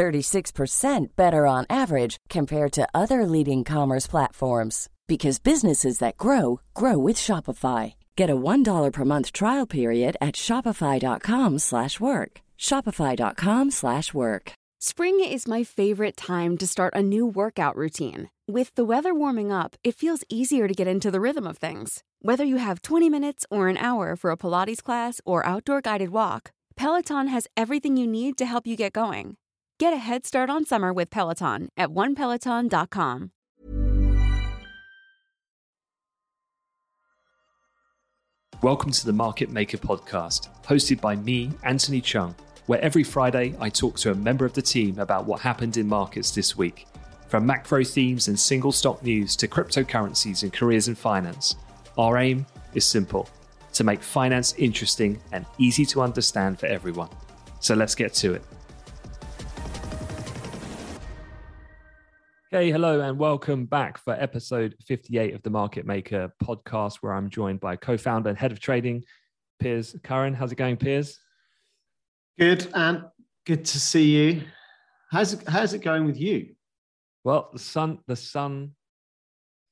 36% better on average compared to other leading commerce platforms because businesses that grow grow with Shopify. Get a $1 per month trial period at shopify.com/work. shopify.com/work. Spring is my favorite time to start a new workout routine. With the weather warming up, it feels easier to get into the rhythm of things. Whether you have 20 minutes or an hour for a Pilates class or outdoor guided walk, Peloton has everything you need to help you get going. Get a head start on summer with Peloton at onepeloton.com. Welcome to the Market Maker podcast, hosted by me, Anthony Cheung, where every Friday I talk to a member of the team about what happened in markets this week. From macro themes and single stock news to cryptocurrencies and careers in finance, our aim is simple to make finance interesting and easy to understand for everyone. So let's get to it. Hey, hello, and welcome back for episode 58 of the Market Maker podcast, where I'm joined by co founder and head of trading, Piers Curran. How's it going, Piers? Good, and good to see you. How's it, how's it going with you? Well, the sun, the sun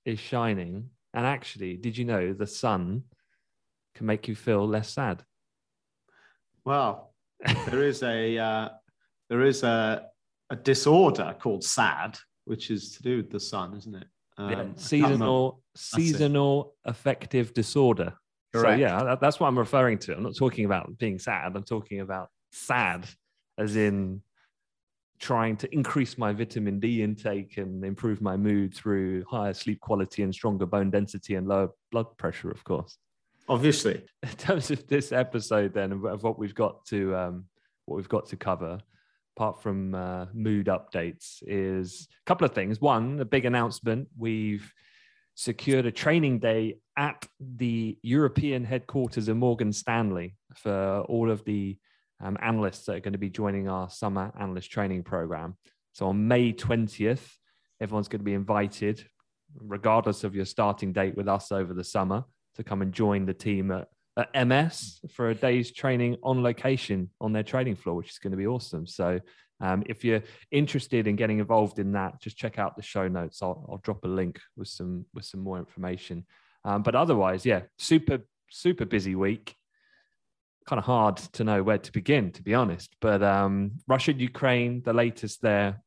is shining. And actually, did you know the sun can make you feel less sad? Well, there is a uh, there is a, a disorder called SAD, which is to do with the sun, isn't it? Um, yeah, seasonal seasonal affective disorder. Correct. So yeah, that, that's what I'm referring to. I'm not talking about being sad. I'm talking about sad, as in trying to increase my vitamin D intake and improve my mood through higher sleep quality and stronger bone density and lower blood pressure, of course. Obviously. In terms of this episode, then of what we've got to um, what we've got to cover, apart from uh, mood updates, is a couple of things. One, a big announcement: we've secured a training day at the European headquarters of Morgan Stanley for all of the um, analysts that are going to be joining our summer analyst training program. So on May 20th, everyone's going to be invited, regardless of your starting date with us over the summer, to come and join the team at, at MS for a day's training on location on their trading floor, which is going to be awesome. So um, if you're interested in getting involved in that, just check out the show notes. I'll, I'll drop a link with some with some more information. Um, but otherwise, yeah, super super busy week kind of hard to know where to begin, to be honest. But um, Russia, Ukraine, the latest there.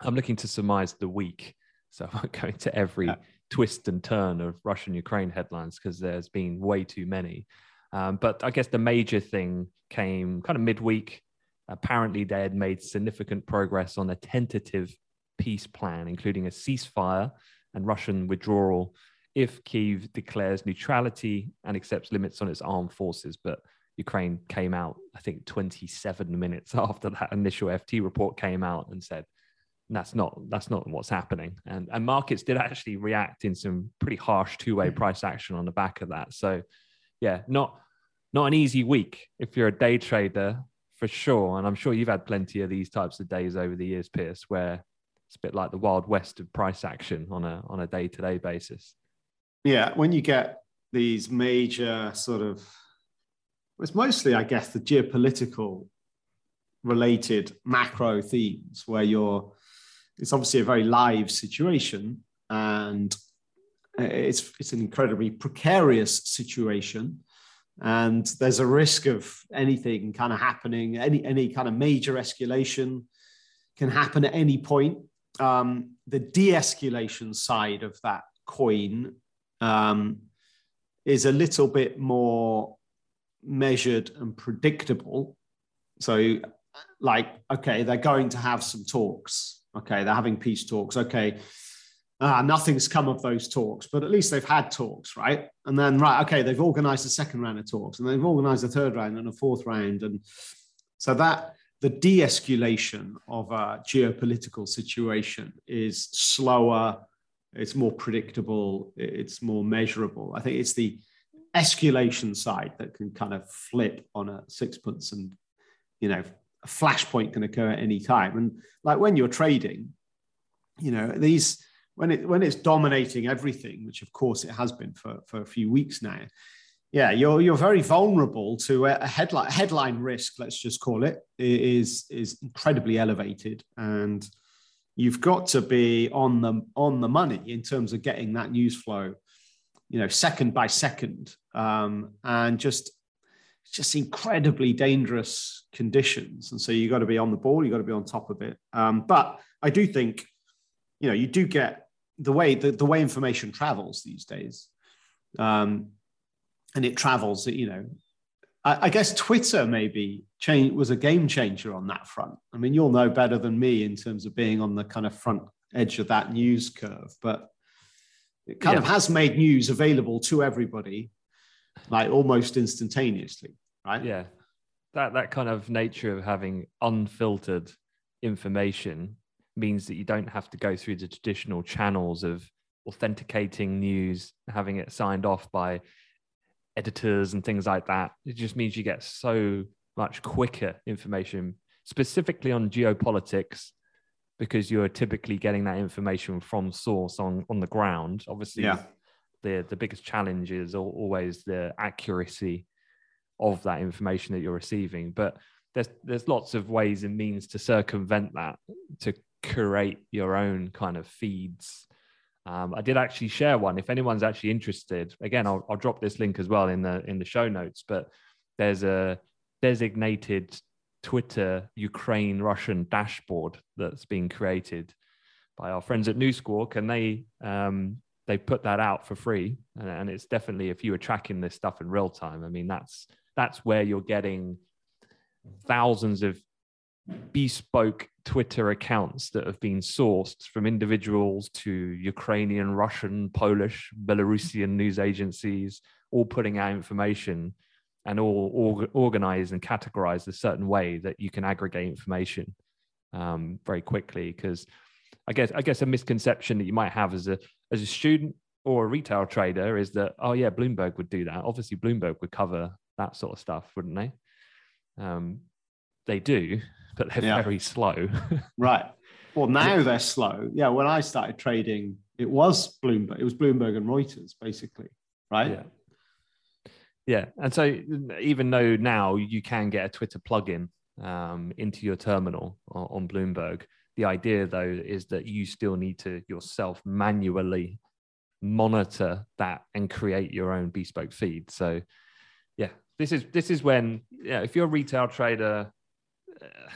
I'm looking to surmise the week, so I won't go into every yeah. Twist and turn of Russian Ukraine headlines because there's been way too many. Um, but I guess the major thing came kind of midweek. Apparently, they had made significant progress on a tentative peace plan, including a ceasefire and Russian withdrawal if Kiev declares neutrality and accepts limits on its armed forces. But Ukraine came out, I think, 27 minutes after that initial FT report came out and said, that's not that's not what's happening. And and markets did actually react in some pretty harsh two-way hmm. price action on the back of that. So yeah, not not an easy week if you're a day trader for sure. And I'm sure you've had plenty of these types of days over the years, Piers where it's a bit like the wild west of price action on a on a day-to-day basis. Yeah, when you get these major sort of it's mostly, I guess, the geopolitical related macro themes where you're, it's obviously a very live situation and it's, it's an incredibly precarious situation. And there's a risk of anything kind of happening, any, any kind of major escalation can happen at any point. um, the de-escalation side of that coin um, is a little bit more measured and predictable. So, like, okay, they're going to have some talks. Okay, they're having peace talks. Okay, uh, nothing's come of those talks, but at least they've had talks, right? And then, right, okay, they've organized a second round of talks, and they've organized a third round and a fourth round, and so that the de-escalation of a geopolitical situation is slower, it's more predictable, it's more measurable. I think it's the escalation side that can kind of flip on a sixpence and you know a flashpoint can occur at any time. And like when you're trading you know these when it when it's dominating everything which of course it has been for for a few weeks now yeah you're you're very vulnerable to a headline headline risk let's just call it is is incredibly elevated. And you've got to be on the on the money in terms of getting that news flow you know, second by second, um, and just just incredibly dangerous conditions. And so you've got to be on the ball, you've got to be on top of it. Um, but I do think, you know, you do get the way the, the way information travels these days, um, and it travels. You know, I, I guess Twitter maybe change was a game changer on that front. I mean, you'll know better than me in terms of being on the kind of front edge of that news curve, but it kind yeah. of has made news available to everybody, like almost instantaneously, right? Yeah, that that kind of nature of having unfiltered information means that you don't have to go through the traditional channels of authenticating news, having it signed off by editors and things like that. It just means you get so much quicker information, specifically on geopolitics because you're typically getting that information from source on on the ground. Obviously, yeah. The the biggest challenge is always the accuracy of that information that you're receiving. But there's there's lots of ways and means to circumvent that to create your own kind of feeds. Um, I did actually share one. If anyone's actually interested, again, I'll, I'll drop this link as well in the in the show notes. But there's a designated Twitter Ukraine Russian dashboard that's been created by our friends at Newsquawk, and they um, they put that out for free. And, and it's definitely if you were tracking this stuff in real time, I mean that's that's where you're getting thousands of bespoke Twitter accounts that have been sourced from individuals to Ukrainian, Russian, Polish, Belarusian news agencies, all putting out information and all org- organized and categorized a certain way that you can aggregate information um, very quickly. Because I guess I guess a misconception that you might have as a as a student or a retail trader is that oh yeah, Bloomberg would do that. Obviously, Bloomberg would cover that sort of stuff, wouldn't they? Um, they do, but they're yeah. very slow. right. Well, now they're slow. Yeah. When I started trading, it was Bloomberg. It was Bloomberg and Reuters, basically. Right. Yeah. Yeah, and so even though now you can get a Twitter plugin um, into your terminal on Bloomberg, the idea though is that you still need to yourself manually monitor that and create your own bespoke feed. So, yeah, this is this is when yeah, if you're a retail trader. Uh,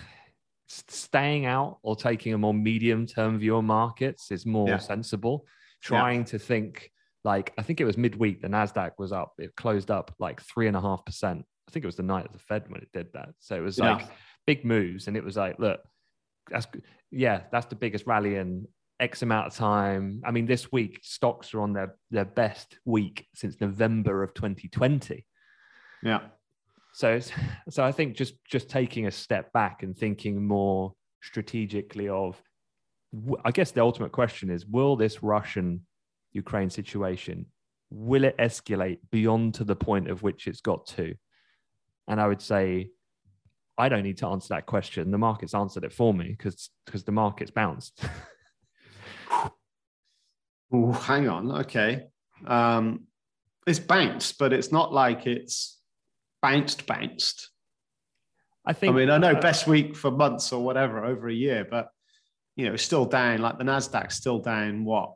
staying out or taking a more medium term view on markets is more yeah. sensible. Trying yeah. to think like I think it was midweek, the Nasdaq was up. It closed up like three and a half percent. I think it was the night of the Fed when it did that. So it was yeah. like big moves, and it was like, look, that's yeah, that's the biggest rally in X amount of time. I mean, this week stocks are on their their best week since November of 2020. Yeah. So so I think just just taking a step back and thinking more strategically of I guess the ultimate question is will this Russian Ukraine situation, will it escalate beyond to the point of which it's got to? And I would say, I don't need to answer that question. The market's answered it for me because because the market's bounced. oh, hang on. Okay. Um, it's bounced, but it's not like it's bounced, bounced. I think. I mean, I know uh, best week for months or whatever over a year, but you know, it's still down. Like the Nasdaq's still down. What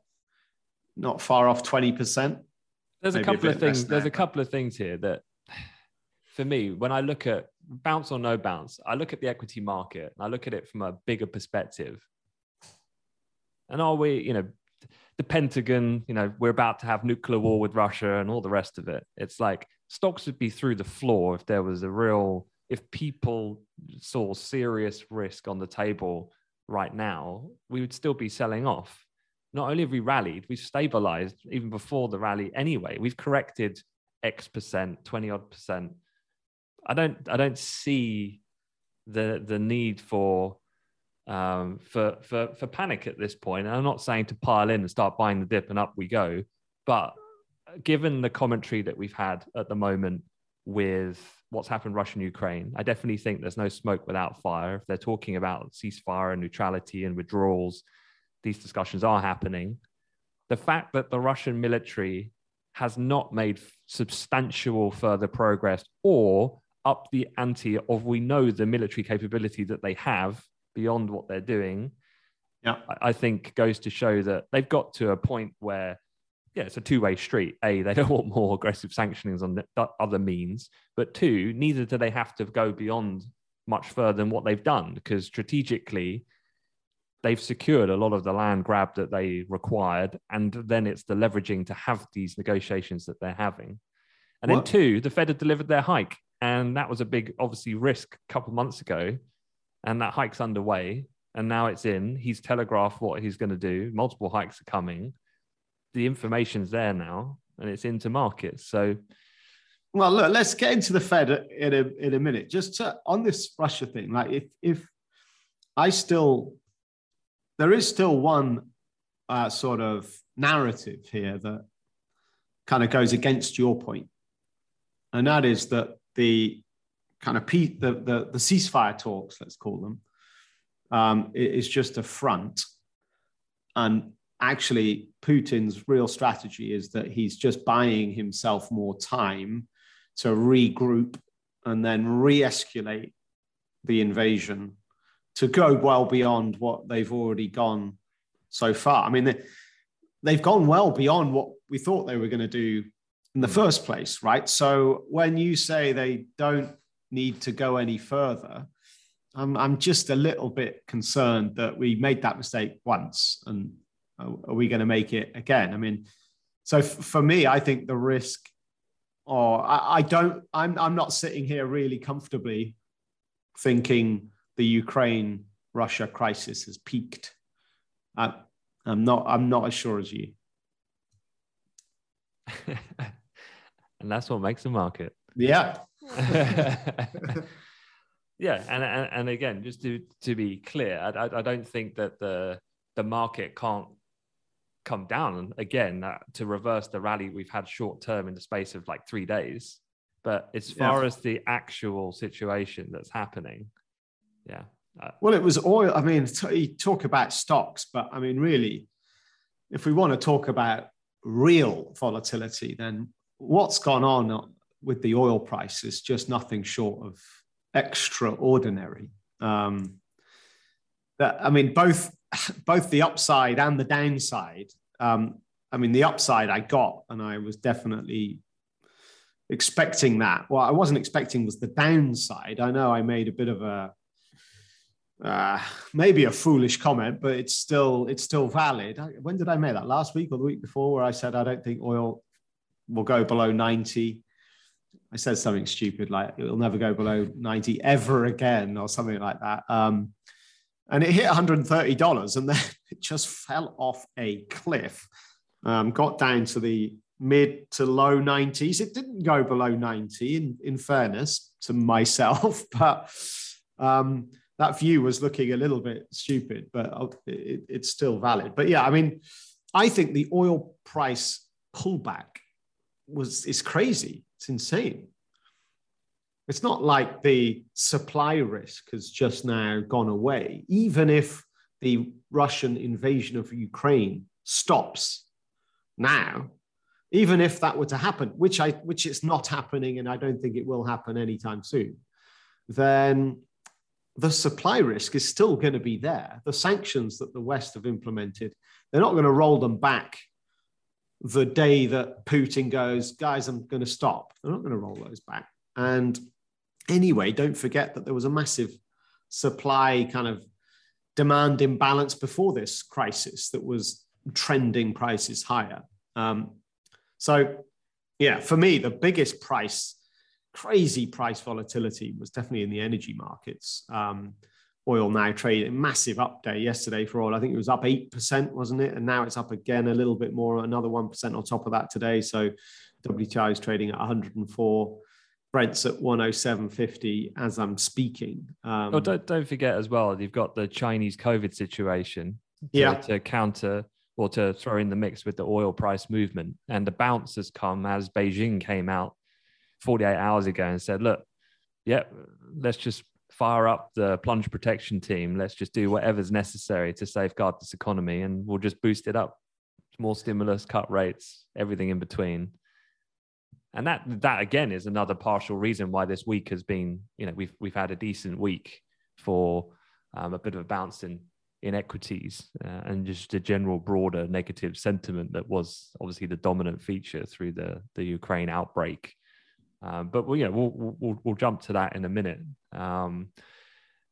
not far off 20%. There's a couple a of things. There's a couple of things here that for me, when I look at bounce or no bounce, I look at the equity market and I look at it from a bigger perspective. And are we, you know, the Pentagon, you know, we're about to have nuclear war with Russia and all the rest of it. It's like stocks would be through the floor if there was a real, if people saw serious risk on the table right now, we would still be selling off. Not only have we rallied, we've stabilized even before the rally anyway. We've corrected X percent, 20 odd percent. I don't I don't see the the need for um, for for for panic at this point. And I'm not saying to pile in and start buying the dip and up we go, but given the commentary that we've had at the moment with what's happened Russia and Ukraine, I definitely think there's no smoke without fire. If they're talking about ceasefire and neutrality and withdrawals, these discussions are happening. The fact that the Russian military has not made substantial further progress or up the ante of we know the military capability that they have beyond what they're doing, yeah. I, I think goes to show that they've got to a point where yeah, it's a two-way street. A, they don't want more aggressive sanctionings on the other means, but two, neither do they have to go beyond much further than what they've done because strategically, they've secured a lot of the land grab that they required, and then it's the leveraging to have these negotiations that they're having. And what? then two, the Fed had delivered their hike, and that was a big, obviously, risk a couple months ago, and that hike's underway, and now it's in. He's telegraphed what he's going to do. Multiple hikes are coming. The information's there now, and it's into markets. So, well, look, let's get into the Fed in a in a minute. Just to, on this Russia thing, like if if I still there is still one uh, sort of narrative here that kind of goes against your point, and that is that the kind of the, the, the ceasefire talks, let's call them, um, is just a front. And actually, Putin's real strategy is that he's just buying himself more time to regroup and then re escalate the invasion to go well beyond what they've already gone so far. I mean, they, they've gone well beyond what we thought they were going to do in the hmm. first place, right? So when you say they don't need to go any further, I'm, I'm just a little bit concerned that we made that mistake once and are we going to make it again? I mean, so f- for me, I think the risk, or I, I don't, I'm, I'm not sitting here really comfortably thinking the Ukraine Russia crisis has peaked. I, I'm not. I'm not as sure as you. and that's what makes a market. Yeah. yeah, and, and and again, just to to be clear, I, I don't think that the the market can't come down again uh, to reverse the rally we've had short term in the space of like three days. But as far yeah. as the actual situation that's happening, yeah. Uh, well, it was oil. I mean, you talk about stocks, but I mean, really, if we want to talk about real volatility, then what's gone on with the oil price is just nothing short of extraordinary. Um, that I mean, both both the upside and the downside. Um, I mean, the upside I got, and I was definitely expecting that. What I wasn't expecting was the downside. I know I made a bit of a uh, maybe a foolish comment, but it's still it's still valid. When did I make that? Last week or the week before, where I said I don't think oil will go below ninety. I said something stupid like it'll never go below ninety ever again, or something like that. Um, and it hit one hundred and then it just fell off a cliff. Um, got down to the mid to low 90s. It didn't go below 90, in, in fairness to myself, but um, that view was looking a little bit stupid, but it, it's still valid. But yeah, I mean, I think the oil price pullback was is crazy. It's insane. It's not like the supply risk has just now gone away. Even if the Russian invasion of Ukraine stops now, even if that were to happen, which I which it's not happening, and I don't think it will happen anytime soon, then the supply risk is still going to be there. The sanctions that the West have implemented, they're not going to roll them back the day that Putin goes, guys, I'm going to stop. They're not going to roll those back. And anyway, don't forget that there was a massive supply kind of demand imbalance before this crisis that was trending prices higher. Um, so, yeah, for me, the biggest price, crazy price volatility was definitely in the energy markets. Um, oil now trading massive up day yesterday for oil. I think it was up 8%, wasn't it? And now it's up again a little bit more, another 1% on top of that today. So WTI is trading at 104. Brent's at 107.50 as I'm speaking. Um, oh, don't, don't forget as well, you've got the Chinese COVID situation to, yeah. to counter or to throw in the mix with the oil price movement. And the bounce has come as Beijing came out 48 hours ago and said, look, yeah, let's just fire up the plunge protection team. Let's just do whatever's necessary to safeguard this economy and we'll just boost it up. More stimulus, cut rates, everything in between. And that that again is another partial reason why this week has been, you know, we've we've had a decent week for um, a bit of a bounce in in equities uh, and just a general broader negative sentiment that was obviously the dominant feature through the the Ukraine outbreak. Um, but we'll, yeah, we'll, we'll, we'll jump to that in a minute. Um,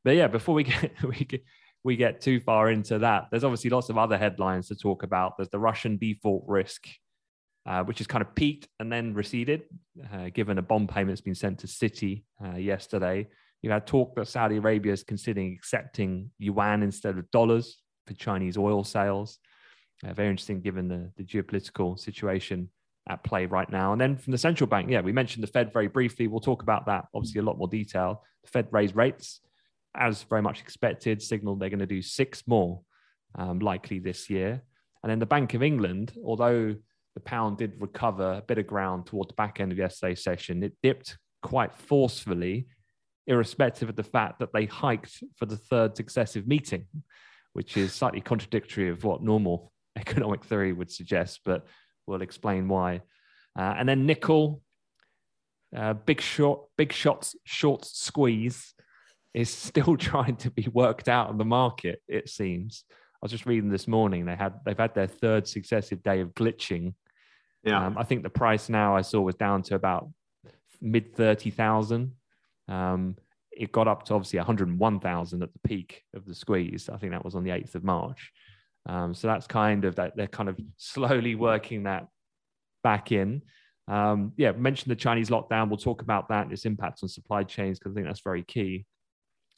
but yeah, before we get we get we get too far into that, there's obviously lots of other headlines to talk about. There's the Russian default risk, uh, which has kind of peaked and then receded, uh, given a bond payment's been sent to Citi uh, yesterday. You had talk that Saudi Arabia is considering accepting yuan instead of dollars for Chinese oil sales. Uh, very interesting given the, the geopolitical situation at play right now. And then from the central bank, yeah, we mentioned the Fed very briefly. We'll talk about that obviously a lot more detail. The Fed raised rates as very much expected, signaled they're going to do six more um, likely this year. And then the Bank of England, although the pound did recover a bit of ground toward the back end of yesterday's session, it dipped quite forcefully irrespective of the fact that they hiked for the third successive meeting, which is slightly contradictory of what normal economic theory would suggest, but we'll explain why. Uh, and then nickel, uh, big short, big shots, short squeeze is still trying to be worked out on the market. It seems. I was just reading this morning. They had they've had their third successive day of glitching. Yeah, um, I think the price now I saw was down to about mid thirty thousand. Um, it got up to obviously 101,000 at the peak of the squeeze. I think that was on the 8th of March. Um, so that's kind of that they're kind of slowly working that back in. Um, yeah, mentioned the Chinese lockdown. We'll talk about that, its impact on supply chains, because I think that's very key.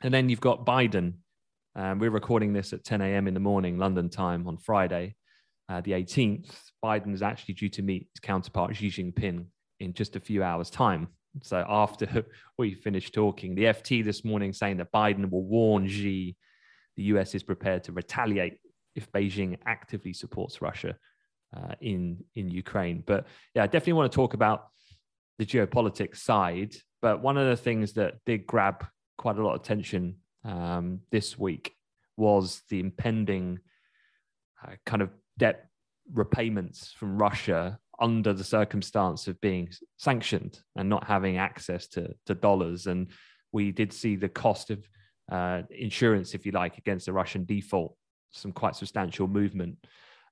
And then you've got Biden. Um, we're recording this at 10 a.m. in the morning, London time on Friday, uh, the 18th. Biden is actually due to meet his counterpart Xi Jinping in just a few hours' time. So after we finish talking, the FT this morning saying that Biden will warn Xi the US is prepared to retaliate if Beijing actively supports Russia uh, in in Ukraine. But yeah, I definitely want to talk about the geopolitics side. But one of the things that did grab quite a lot of attention um, this week was the impending uh, kind of debt repayments from Russia under the circumstance of being sanctioned and not having access to, to dollars. And we did see the cost of uh, insurance, if you like, against the Russian default, some quite substantial movement.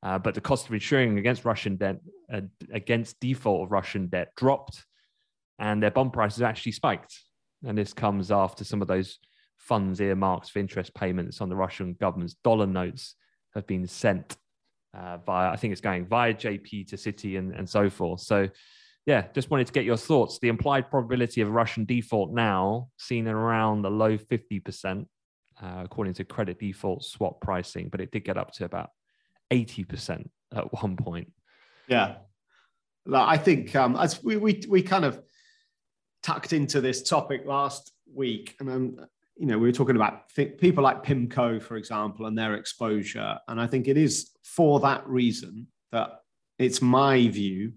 Uh, but the cost of insuring against Russian debt, uh, against default of Russian debt, dropped, and their bond prices actually spiked. And this comes after some of those funds earmarked for interest payments on the Russian government's dollar notes have been sent uh, via, I think it's going via JP to Citi and, and so forth. So, yeah, just wanted to get your thoughts. The implied probability of Russian default now seen around the low 50%, uh, according to credit default swap pricing, but it did get up to about 80% at one point. Yeah. I think um, as we, we, we kind of tucked into this topic last week, and um, you know, we were talking about people like PIMCO, for example, and their exposure. And I think it is for that reason that it's my view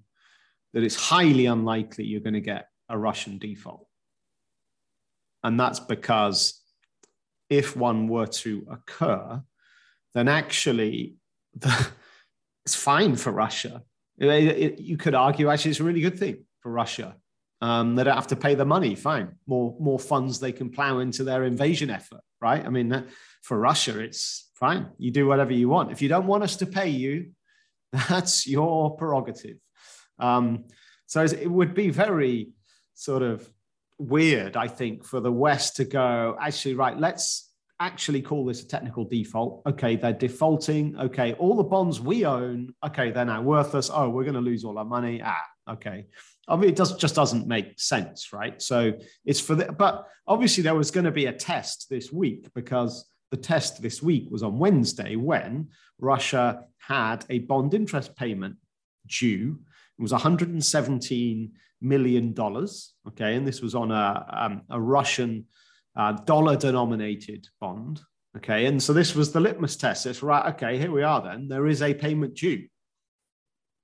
that it's highly unlikely you're going to get a Russian default. And that's because if one were to occur, then actually the, it's fine for Russia. It, it, you could argue actually it's a really good thing for Russia um, they don't have to pay the money. Fine, more more funds they can plow into their invasion effort. Right? I mean, for Russia, it's fine. You do whatever you want. If you don't want us to pay you, that's your prerogative. Um, so it would be very sort of weird, I think, for the West to go actually right. Let's actually call this a technical default. Okay, they're defaulting. Okay, all the bonds we own, okay, they're now worthless. Oh, we're going to lose all our money. Ah, okay. I mean, it does just doesn't make sense, right? So it's for the, but obviously there was going to be a test this week because the test this week was on Wednesday when Russia had a bond interest payment due. It was 117 million dollars. Okay, and this was on a um, a Russian uh, dollar denominated bond. Okay, and so this was the litmus test. It's right. Okay, here we are. Then there is a payment due.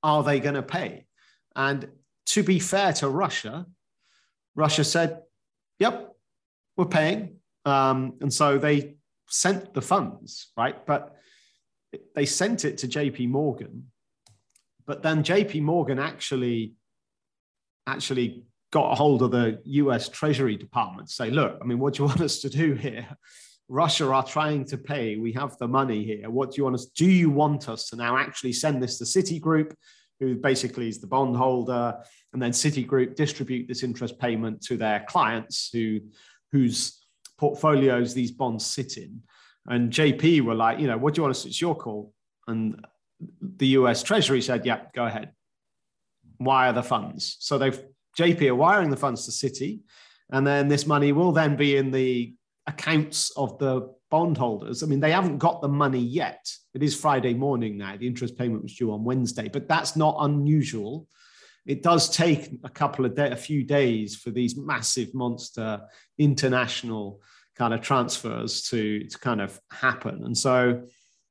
Are they going to pay? And to be fair to Russia, Russia said, "Yep, we're paying," um, and so they sent the funds, right? But they sent it to J.P. Morgan, but then J.P. Morgan actually actually got a hold of the US Treasury Department say, look, I mean, what do you want us to do here? Russia are trying to pay. We have the money here. What do you want us? Do you want us to now actually send this to Citigroup, who basically is the bondholder, and then Citigroup distribute this interest payment to their clients who whose portfolios these bonds sit in? And JP were like, you know, what do you want us? It's your call. And the US Treasury said, yeah, go ahead. Wire the funds. So they've JP are wiring the funds to Citi, and then this money will then be in the accounts of the bondholders. I mean, they haven't got the money yet. It is Friday morning now. The interest payment was due on Wednesday, but that's not unusual. It does take a couple of day, a few days for these massive monster international kind of transfers to to kind of happen. And so,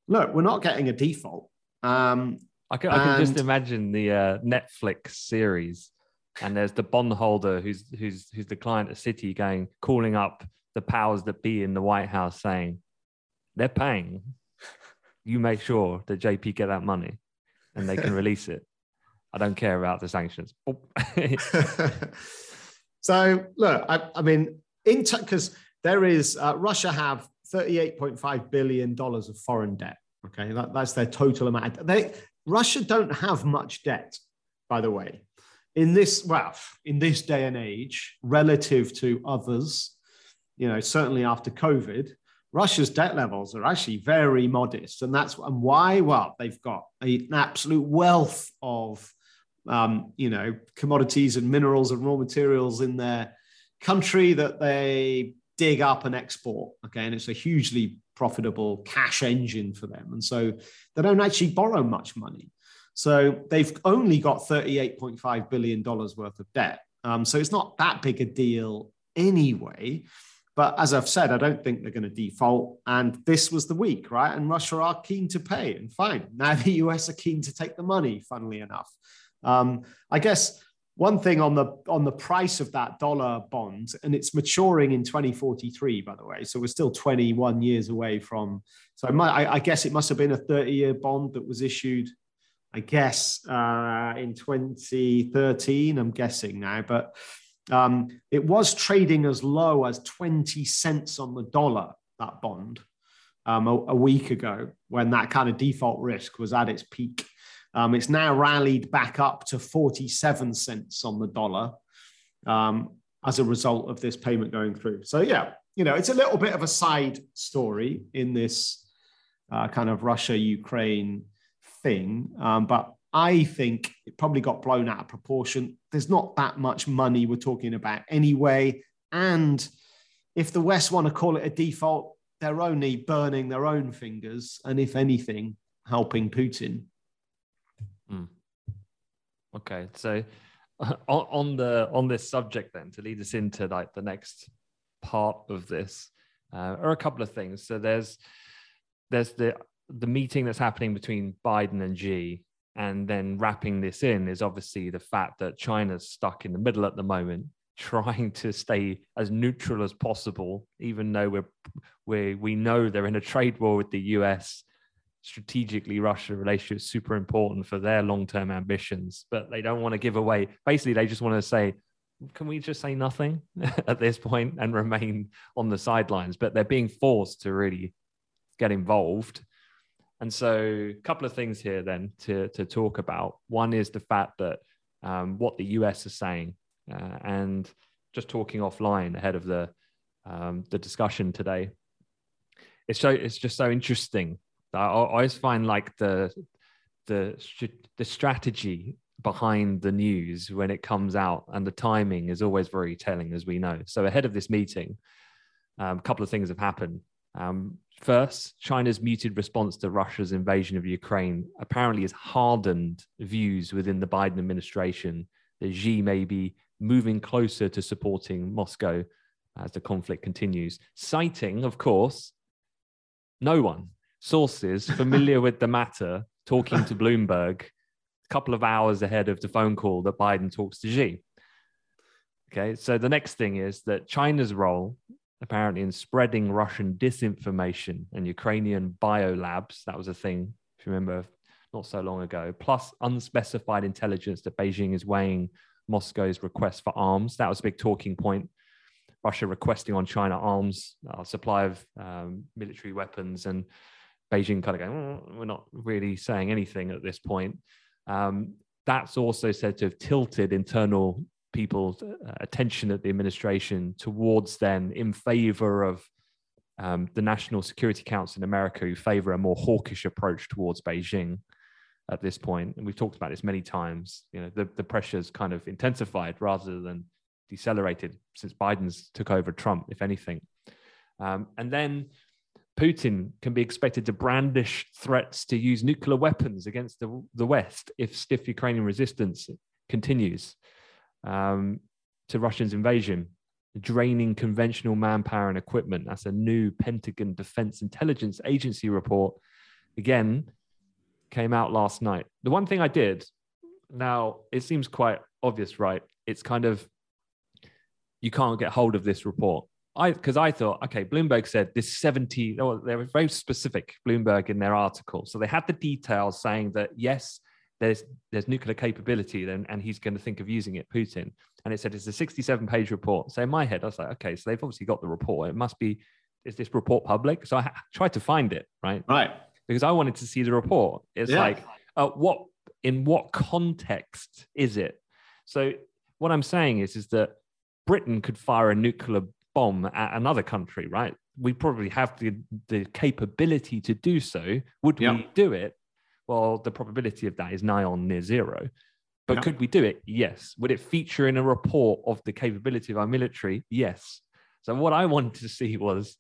look, we're not getting a default. Um, I can, I can just imagine the uh, Netflix series and there's the bondholder who's who's who's the client at Citi going calling up the powers that be in the White House saying they're paying. You make sure that JP get that money and they can release it. I don't care about the sanctions. so look, I, I mean, in because there is uh, Russia have 38.5 billion dollars of foreign debt. Okay, that, that's their total amount. They Russia don't have much debt, by the way. In this well in this day and age relative to others you know certainly after covid russia's debt levels are actually very modest. And that's and why? Well they've got an absolute wealth of um, you know commodities and minerals and raw materials in their country that they dig up and export okay and it's a hugely profitable cash engine for them and so they don't actually borrow much money so they've only got $38.5 billion worth of debt. Um, so it's not that big a deal anyway. But as I've said, I don't think they're going to default. And this was the week, right? And Russia are keen to pay. And fine. Now the US are keen to take the money, funnily enough. Um, I guess one thing on the on the price of that dollar bond, and it's maturing in 2043, by the way. So we're still 21 years away from. So I, might, I, guess it must have been a 30 year bond that was issued I guess, uh, in 2013, I'm guessing now, but um, it was trading as low as 20 cents on the dollar, that bond, um, a, a, week ago when that kind of default risk was at its peak. Um, it's now rallied back up to 47 cents on the dollar um, as a result of this payment going through. So, yeah, you know, it's a little bit of a side story in this uh, kind of Russia Ukraine thing. Um, but I think it probably got blown out of proportion. There's not that much money we're talking about anyway. And if the West want to call it a default, they're only burning their own fingers. And if anything, helping Putin. Mm. Okay. So on, the on this subject then to lead us into like the next part of this uh, are a couple of things. So there's there's the the meeting that's happening between Biden and Xi, and then wrapping this in is obviously the fact that China's stuck in the middle at the moment, trying to stay as neutral as possible, even though we're we we know they're in a trade war with the US. Strategically, Russia relationship is super important for their long-term ambitions, but they don't want to give away. Basically, they just want to say, "Can we just say nothing at this point and remain on the sidelines?" But they're being forced to really get involved and so, a couple of things here then to, to talk about. One is the fact that um, what the US is saying, uh, and just talking offline ahead of the um, the discussion today. it's so it's just so interesting. I, always find like the the the strategy behind the news when it comes out and the timing is always very telling as we know. So ahead of this meeting um, a couple of things have happened. Um, first china's muted response to russia's invasion of ukraine apparently has hardened views within the biden administration that xi may be moving closer to supporting moscow as the conflict continues citing of course no one sources familiar with the matter talking to bloomberg a couple of hours ahead of the phone call that Biden talks to Xi. Okay, so the next thing is that China's role, apparently, in spreading Russian disinformation and Ukrainian biolabs, that was a thing, if you remember, not so long ago, plus unspecified intelligence that Beijing is weighing Moscow's request for arms. That was a big talking point. Russia requesting on China arms, uh, supply of um, military weapons, and Beijing kind of going, mm, we're not really saying anything at this point. Um, that's also said to have tilted internal people's uh, attention at the administration towards them in favor of um, the National Security Council in America, who favor a more hawkish approach towards Beijing at this point. And we've talked about this many times. You know, the, the pressure's kind of intensified rather than decelerated since Biden's took over Trump, if anything. Um, and then Putin can be expected to brandish threats to use nuclear weapons against the, the West if stiff Ukrainian resistance continues um, to Russia's invasion, draining conventional manpower and equipment. That's a new Pentagon Defense Intelligence Agency report. Again, came out last night. The one thing I did, now it seems quite obvious, right? It's kind of, you can't get hold of this report I because I thought, okay, Bloomberg said this 70, oh, they were very specific, Bloomberg in their article. So they had the details saying that yes, there's there's nuclear capability then and he's going to think of using it, Putin. And it said it's a 67 page report. So in my head, I was like, okay, so they've obviously got the report. It must be, is this report public? So I tried to find it, right? Right. Because I wanted to see the report. It's yeah. like, uh, what in what context is it? So what I'm saying is, is that Britain could fire a nuclear bomb at another country, right? We probably have the, the capability to do so. Would yep. we do it? Well, the probability of that is nigh on near zero. But yep. could we do it? Yes. Would it feature in a report of the capability of our military? Yes. So what I wanted to see was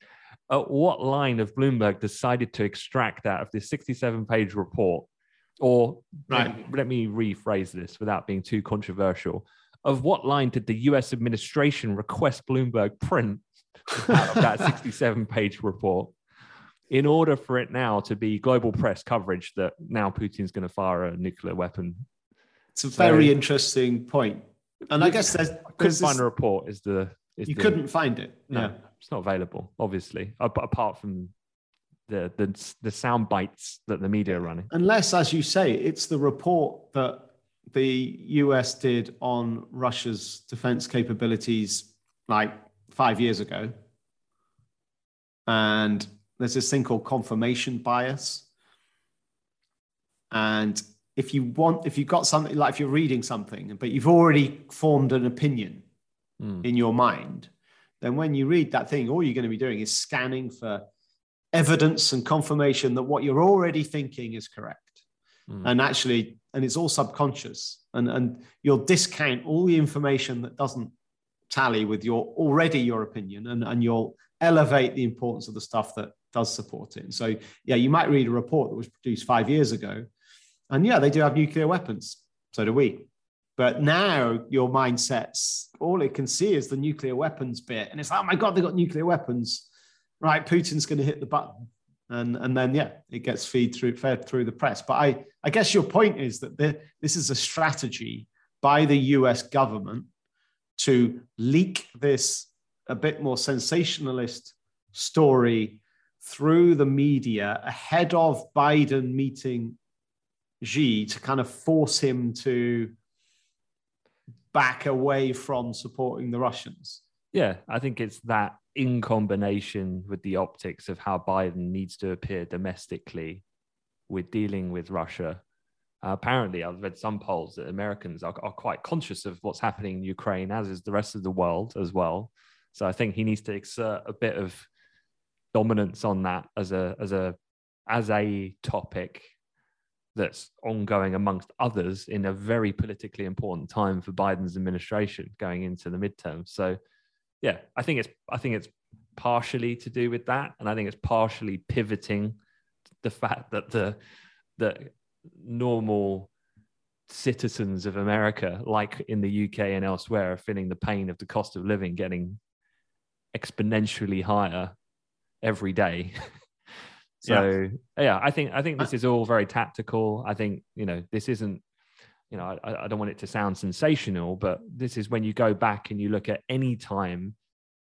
at what line of Bloomberg decided to extract out of this 67 page report, or right. let, me, let me rephrase this without being too controversial of what line did the US administration request Bloomberg print out of that 67 page report in order for it now to be global press coverage that now Putin's going to fire a nuclear weapon? It's a very so, interesting point. And I guess there's, couldn't find a report is the is you the, couldn't find it. No, yeah. it's not available, obviously. Apart from the the the sound bites that the media are running. Unless, as you say, it's the report that the US did on Russia's defense capabilities like five years ago. And there's this thing called confirmation bias. And if you want, if you've got something like if you're reading something, but you've already formed an opinion mm. in your mind, then when you read that thing, all you're going to be doing is scanning for evidence and confirmation that what you're already thinking is correct. Mm. And actually, and it's all subconscious. And and you'll discount all the information that doesn't tally with your already your opinion and and you'll elevate the importance of the stuff that does support it. And so yeah you might read a report that was produced five years ago and yeah they do have nuclear weapons. So do we. But now your mindsets all it can see is the nuclear weapons bit. And it's like oh my god they've got nuclear weapons. Right putin's going to hit the button and and then yeah, it gets feed through fed through the press. But I I guess your point is that the, this is a strategy by the U.S. government to leak this a bit more sensationalist story through the media ahead of Biden meeting Xi to kind of force him to back away from supporting the Russians. Yeah, I think it's that in combination with the optics of how Biden needs to appear domestically with dealing with Russia. Uh, apparently, I've read some polls that Americans are, are quite conscious of what's happening in Ukraine, as is the rest of the world as well. So I think he needs to exert a bit of dominance on that as a as a as a topic that's ongoing amongst others in a very politically important time for Biden's administration going into the midterm. So yeah, I think it's I think it's partially to do with that, and I think it's partially pivoting the fact that the the normal citizens of America, like in the UK and elsewhere, are feeling the pain of the cost of living getting exponentially higher every day. so yeah. yeah. I think I think uh, this is all very tactical. I think you know this isn't you know I, I don't want it to sound sensational, but this is when you go back and you look at any time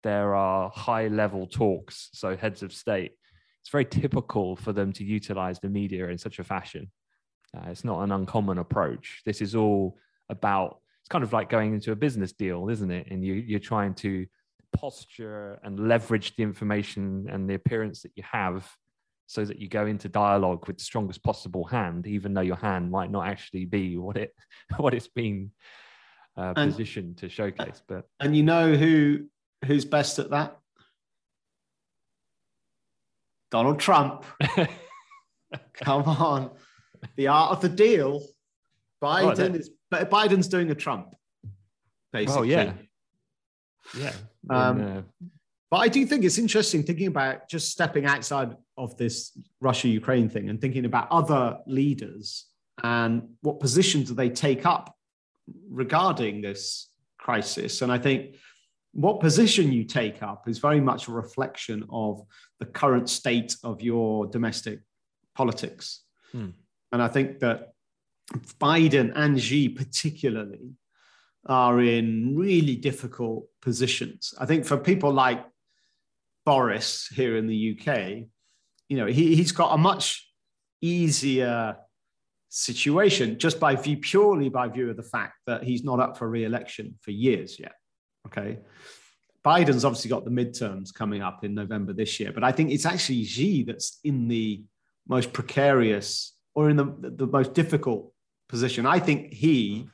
there are high level talks, so heads of state. It's very typical for them to utilize the media in such a fashion. Uh, it's not an uncommon approach. This is all about. It's kind of like going into a business deal, isn't it? And you you're trying to posture and leverage the information and the appearance that you have so that you go into dialogue with the strongest possible hand even though your hand might not actually be what it what it's been uh, and, positioned to showcase but and you know who who's best at that? Donald trump. Come on. The art of the deal. Biden oh, is biden's doing a trump basically oh yeah. yeah. Um, uh... But I do think it's interesting thinking about just stepping outside of this Russia Ukraine thing and thinking about other leaders and what position do they take up regarding this crisis. And I think what position you take up is very much a reflection of the current state of your domestic politics. Hmm. And I think that Biden and Xi, particularly, are in really difficult positions. I think for people like Boris here in the UK, you know, he, he's got a much easier situation just by view, purely by view of the fact that he's not up for re-election for years yet. Okay. Biden's obviously got the midterms coming up in November this year, but I think it's actually Xi that's in the most precarious or in the, the most difficult position. I think he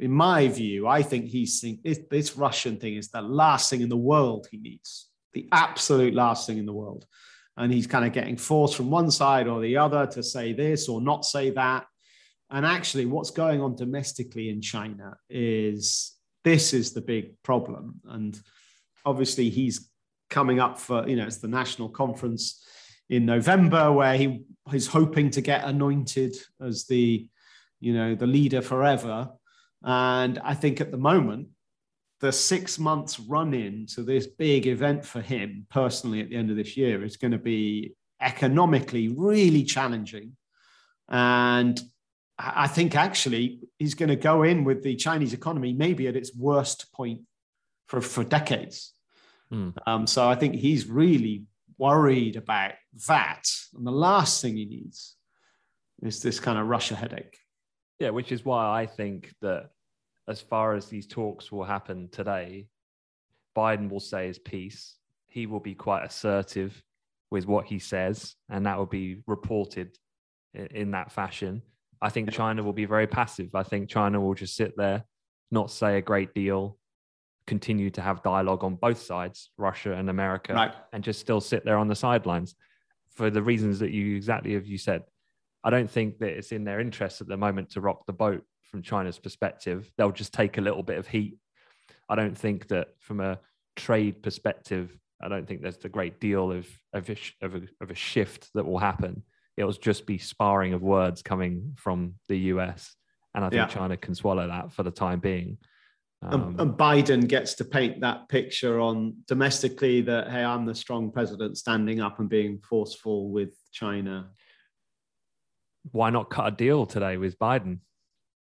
in my view, I think he's think this, this Russian thing is the last thing in the world he needs, the absolute last thing in the world. And he's kind of getting forced from one side or the other to say this or not say that. And actually, what's going on domestically in China is this is the big problem. And obviously, he's coming up for, you know, it's the national conference in November where he is hoping to get anointed as the, you know, the leader forever and I think at the moment, the six months run in to this big event for him personally at the end of this year is going to be economically really challenging. And I think actually he's going to go in with the Chinese economy maybe at its worst point for, for decades. Mm. Um, so I think he's really worried about that. And the last thing he needs is this kind of Russia headache. Yeah, which is why I think that as far as these talks will happen today, Biden will say his piece. He will be quite assertive with what he says, and that will be reported in, in that fashion. I think China will be very passive. I think China will just sit there, not say a great deal, continue to have dialogue on both sides, Russia and America, right. and just still sit there on the sidelines for the reasons that you exactly have you said. I don't think that it's in their interest at the moment to rock the boat from China's perspective. They'll just take a little bit of heat. I don't think that from a trade perspective, I don't think there's a great deal of of a, of a, of a shift that will happen. It'll just be sparring of words coming from the US, and I think yeah. China can swallow that for the time being. Um, and, Biden gets to paint that picture on domestically that hey, I'm the strong president standing up and being forceful with China. Why not cut a deal today with Biden?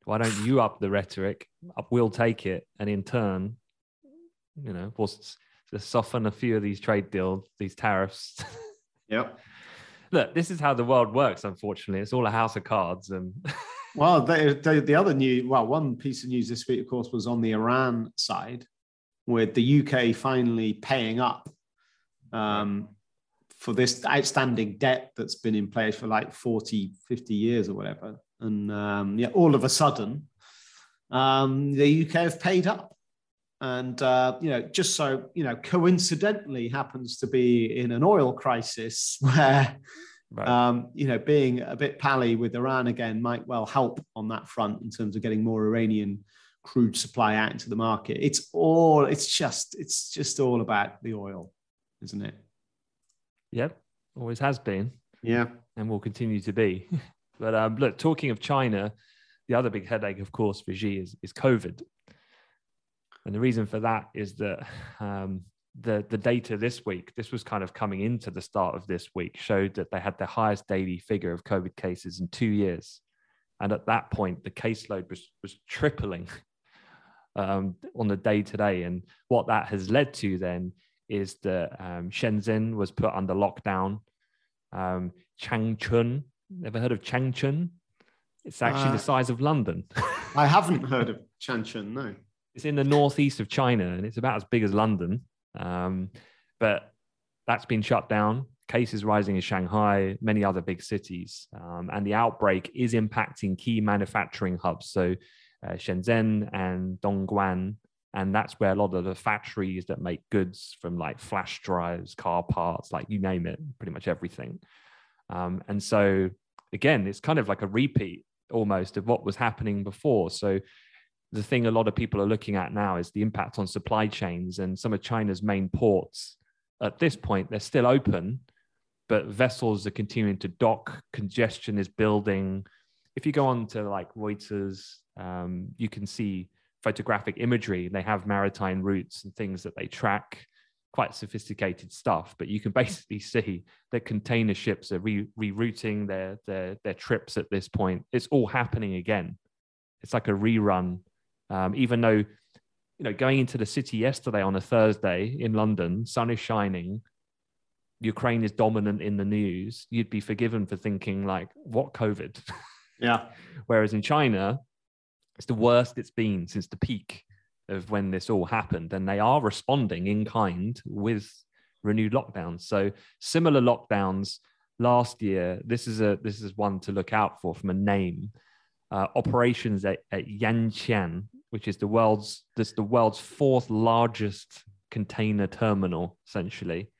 Why don't you up the rhetoric? We'll take it, and in turn, you know, we'll to soften a few of these trade deals, these tariffs. Yep. Look, this is how the world works. Unfortunately, it's all a house of cards, and. well, the, the, the other new, well, one piece of news this week, of course, was on the Iran side, with the UK finally paying up um, for this outstanding debt that's been in place for like 40, 50 years or whatever. And um, yeah, all of a sudden, um, the UK have paid up. and uh, you know, just so you know, coincidentally happens to be in an oil crisis where. Right. Um, you know, being a bit pally with Iran again might well help on that front in terms of getting more Iranian crude supply out into the market. It's all, it's just, it's just all about the oil, isn't it? Yep, always has been. Yeah, and will continue to be. but um, look, talking of China, the other big headache, of course, for Xi is, is COVID. And the reason for that is that um, the, the data this week, this was kind of coming into the start of this week, showed that they had the highest daily figure of COVID cases in two years. And at that point, the caseload was, was tripling um, on the day to day. And what that has led to then is that um, Shenzhen was put under lockdown. Um, Changchun, ever heard of Changchun? It's actually uh, the size of London. I haven't heard of Changchun, no. It's in the northeast of China and it's about as big as London. Um, but that's been shut down. Cases rising in Shanghai, many other big cities. Um, and the outbreak is impacting key manufacturing hubs. So uh, Shenzhen and Dongguan. And that's where a lot of the factories that make goods from like flash drives, car parts, like you name it, pretty much everything. Um, and so, again, it's kind of like a repeat almost of what was happening before. So, the thing a lot of people are looking at now is the impact on supply chains and some of China's main ports. At this point, they're still open, but vessels are continuing to dock. Congestion is building. If you go on to like Reuters, um, you can see photographic imagery. They have maritime routes and things that they track, quite sophisticated stuff. But you can basically see that container ships are re- rerouting their, their, their trips at this point. It's all happening again. It's like a rerun. Um, even though, you know, going into the city yesterday on a Thursday in London, sun is shining, Ukraine is dominant in the news, you'd be forgiven for thinking like, what COVID? Yeah. Whereas in China, it's the worst it's been since the peak of when this all happened. And they are responding in kind with renewed lockdowns. So similar lockdowns last year. This is a this is one to look out for from a name. Uh, operations at, at Yantian, which is the world's this the world's fourth largest container terminal, essentially.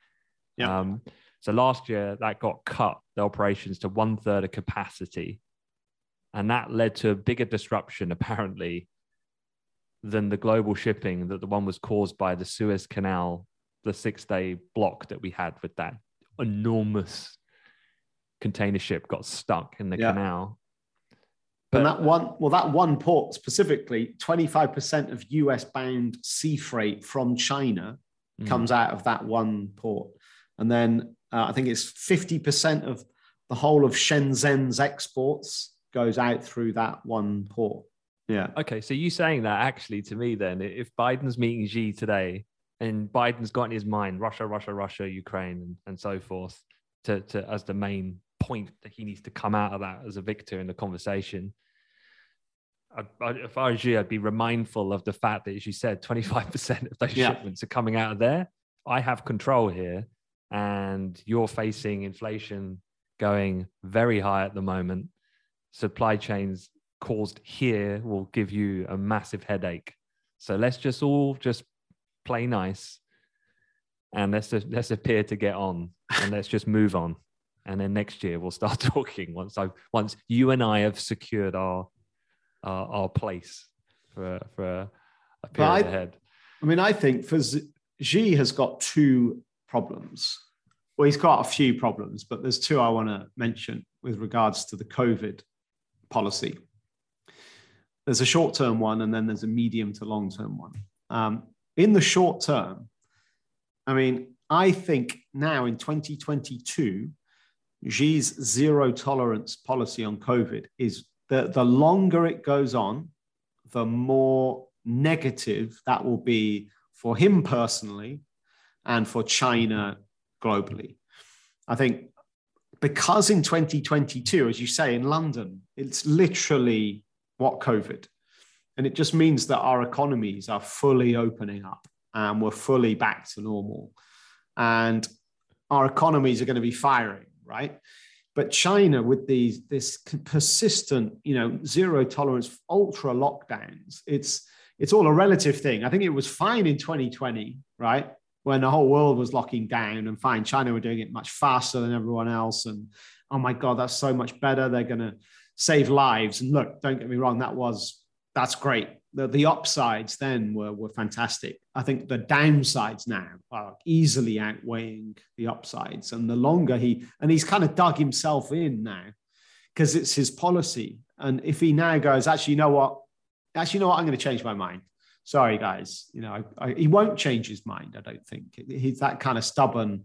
Yeah. Um, so last year that got cut the operations to one third of capacity and that led to a bigger disruption, apparently, than the global shipping that the one was caused by the Suez Canal, the six day block that we had with that enormous container ship got stuck in the yeah. canal. But and that one, well, that one port specifically, 25% of US bound sea freight from China mm. comes out of that one port. And then uh, I think it's 50% of the whole of Shenzhen's exports goes out through that one port. Yeah. Okay. So you saying that actually to me then, if Biden's meeting Xi today and Biden's got in his mind Russia, Russia, Russia, Ukraine, and, and so forth, to, to as the main point that he needs to come out of that as a victor in the conversation. I, I, if I was Xi, I'd be remindful of the fact that, as you said, 25% of those yeah. shipments are coming out of there. I have control here, and you're facing inflation going very high at the moment supply chains caused here will give you a massive headache. So let's just all just play nice and let's just, let's appear to get on and let's just move on. And then next year we'll start talking once I once you and I have secured our our, our place for for a period I, ahead. I mean, I think for Xi has got two problems. Well, he's got a few problems, but there's two I want to mention with regards to the COVID policy. There's a short term one, and then there's a medium to long term one. Um, in the short term, I mean, I think now in 2022, Xi's zero tolerance policy on COVID is that the longer it goes on, the more negative that will be for him personally and for China globally. I think because in 2022, as you say, in London, it's literally what COVID. And it just means that our economies are fully opening up and we're fully back to normal. And our economies are going to be firing, right? But China, with these this persistent, you know, zero tolerance, ultra lockdowns, it's it's all a relative thing. I think it was fine in 2020, right? When the whole world was locking down and fine, China were doing it much faster than everyone else. And oh my God, that's so much better. They're to save lives. And look, don't get me wrong, that was, that's great. The, the upsides then were, were fantastic. I think the downsides now are easily outweighing the upsides. And the longer he, and he's kind of dug himself in now because it's his policy. And if he now goes, actually, you know what? Actually, you know what? I'm going to change my mind. Sorry, guys. You know, I, I, he won't change his mind. I don't think he's that kind of stubborn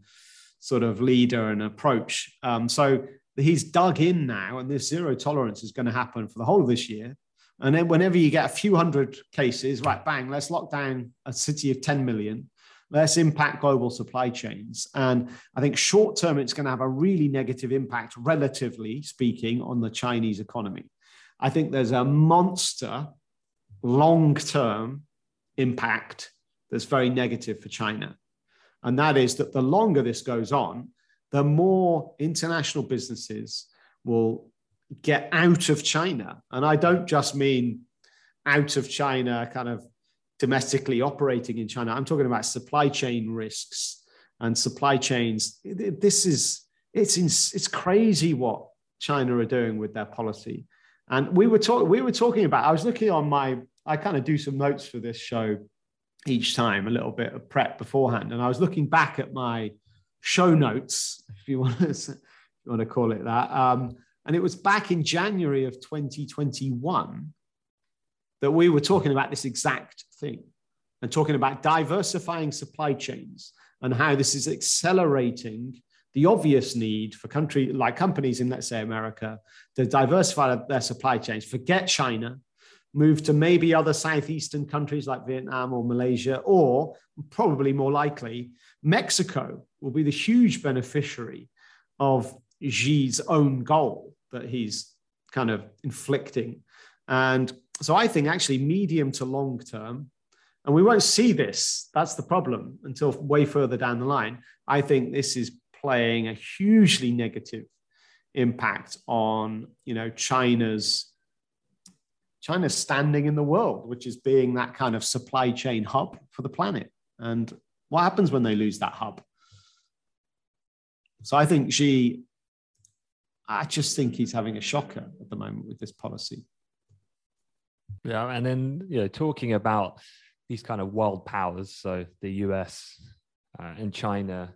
sort of leader and approach. Um, so he's dug in now, and this zero tolerance is going to happen for the whole of this year. And then whenever you get a few hundred cases, right, bang, let's lock down a city of 10 million let's impact global supply chains. And I think short term, it's going to have a really negative impact, relatively speaking, on the Chinese economy. I think there's a monster long term impact that's very negative for China. And that is that the longer this goes on, the more international businesses will get out of China. And I don't just mean out of China, kind of domestically operating in China. I'm talking about supply chain risks and supply chains. This is it's it's crazy what China are doing with their policy. And we were we were talking about. I was looking on my. I kind of do some notes for this show each time, a little bit of prep beforehand, and I was looking back at my show notes, if you want to, you want to call it that. Um, and it was back in January of 2021 that we were talking about this exact thing and talking about diversifying supply chains and how this is accelerating the obvious need for country like companies in let's say America to diversify their supply chains, forget China, move to maybe other southeastern countries like Vietnam or Malaysia, or probably more likely, Mexico will be the huge beneficiary of Xi's own goal that he's kind of inflicting. And so I think actually medium to long term, and we won't see this, that's the problem until way further down the line. I think this is playing a hugely negative impact on you know China's China's standing in the world, which is being that kind of supply chain hub for the planet. And what happens when they lose that hub? So I think Xi, I just think he's having a shocker at the moment with this policy. Yeah, and then you know, talking about these kind of world powers, so the US uh, and China,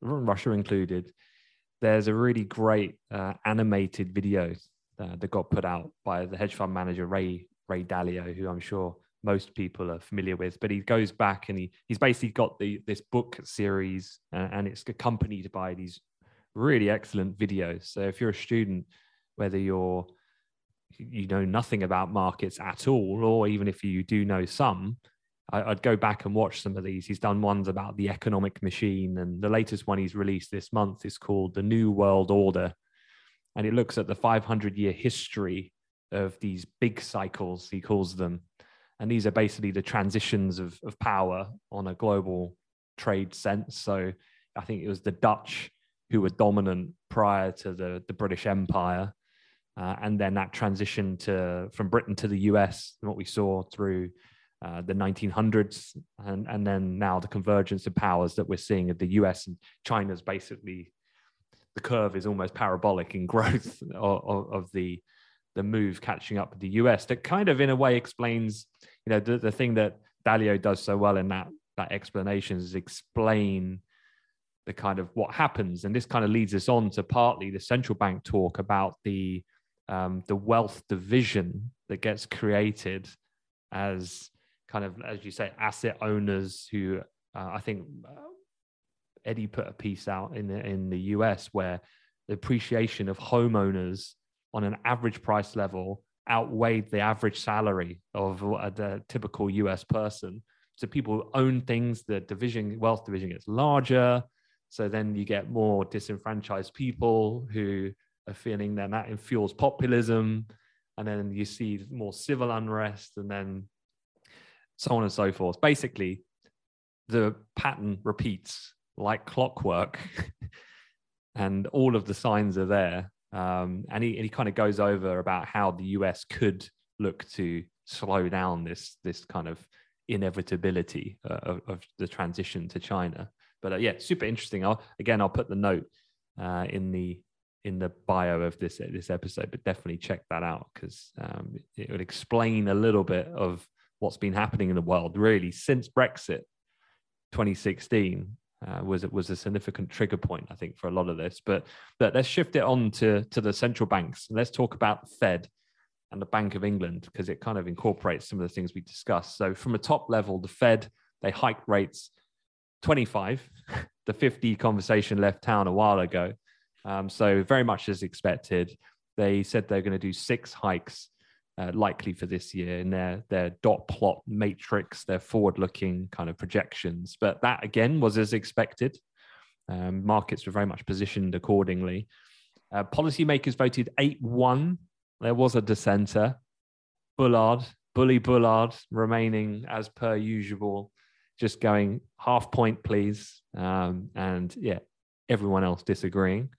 Russia included. There's a really great uh, animated video uh, that got put out by the hedge fund manager Ray Ray Dalio, who I'm sure most people are familiar with. But he goes back and he he's basically got the this book series, uh, and it's accompanied by these really excellent videos. So if you're a student, whether you're you know nothing about markets at all, or even if you do know some, I, would go back and watch some of these. He's done ones about the economic machine, and the latest one he's released this month is called The New World Order. And it looks at the 500 year history of these big cycles, he calls them. And these are basically the transitions of, of power on a global trade sense. So I think it was the Dutch who were dominant prior to the, the British Empire uh, and then that transition to from Britain to the US, what we saw through uh, the 1900s, and, and then now the convergence of powers that we're seeing of the US and China's basically the curve is almost parabolic in growth of, of the the move catching up with the US. That kind of in a way explains, you know, the, the thing that Dalio does so well in that that explanation is explain the kind of what happens, and this kind of leads us on to partly the central bank talk about the um, the wealth division that gets created as kind of, as you say, asset owners who uh, I think uh, Eddie put a piece out in the, in the US where the appreciation of homeowners on an average price level outweighed the average salary of uh, the typical US person. So people own things, the division, wealth division gets larger. So then you get more disenfranchised people who are feeling then that fuels populism and then you see more civil unrest and then so on and so forth basically the pattern repeats like clockwork and all of the signs are there um, and he, and he kind of goes over about how the us could look to slow down this this kind of inevitability uh, of, of, the transition to China. But uh, yeah, super interesting. I'll, again, I'll put the note uh, in the in the bio of this this episode, but definitely check that out because um, it would explain a little bit of what's been happening in the world really since Brexit 2016 uh, was it was a significant trigger point I think for a lot of this. But but let's shift it on to to the central banks. Let's talk about Fed and the Bank of England because it kind of incorporates some of the things we discussed. So from a top level, the Fed they hiked rates 25. the 50 conversation left town a while ago. Um, so very much as expected. They said they're going to do six hikes uh, likely for this year in their their dot plot matrix, their forward-looking kind of projections. But that again was as expected. Um, markets were very much positioned accordingly. Uh, policymakers voted 8 1 there was a dissenter. Bullard, Bully Bullard, remaining as per usual, just going half point, please. Um, and yeah, everyone else disagreeing.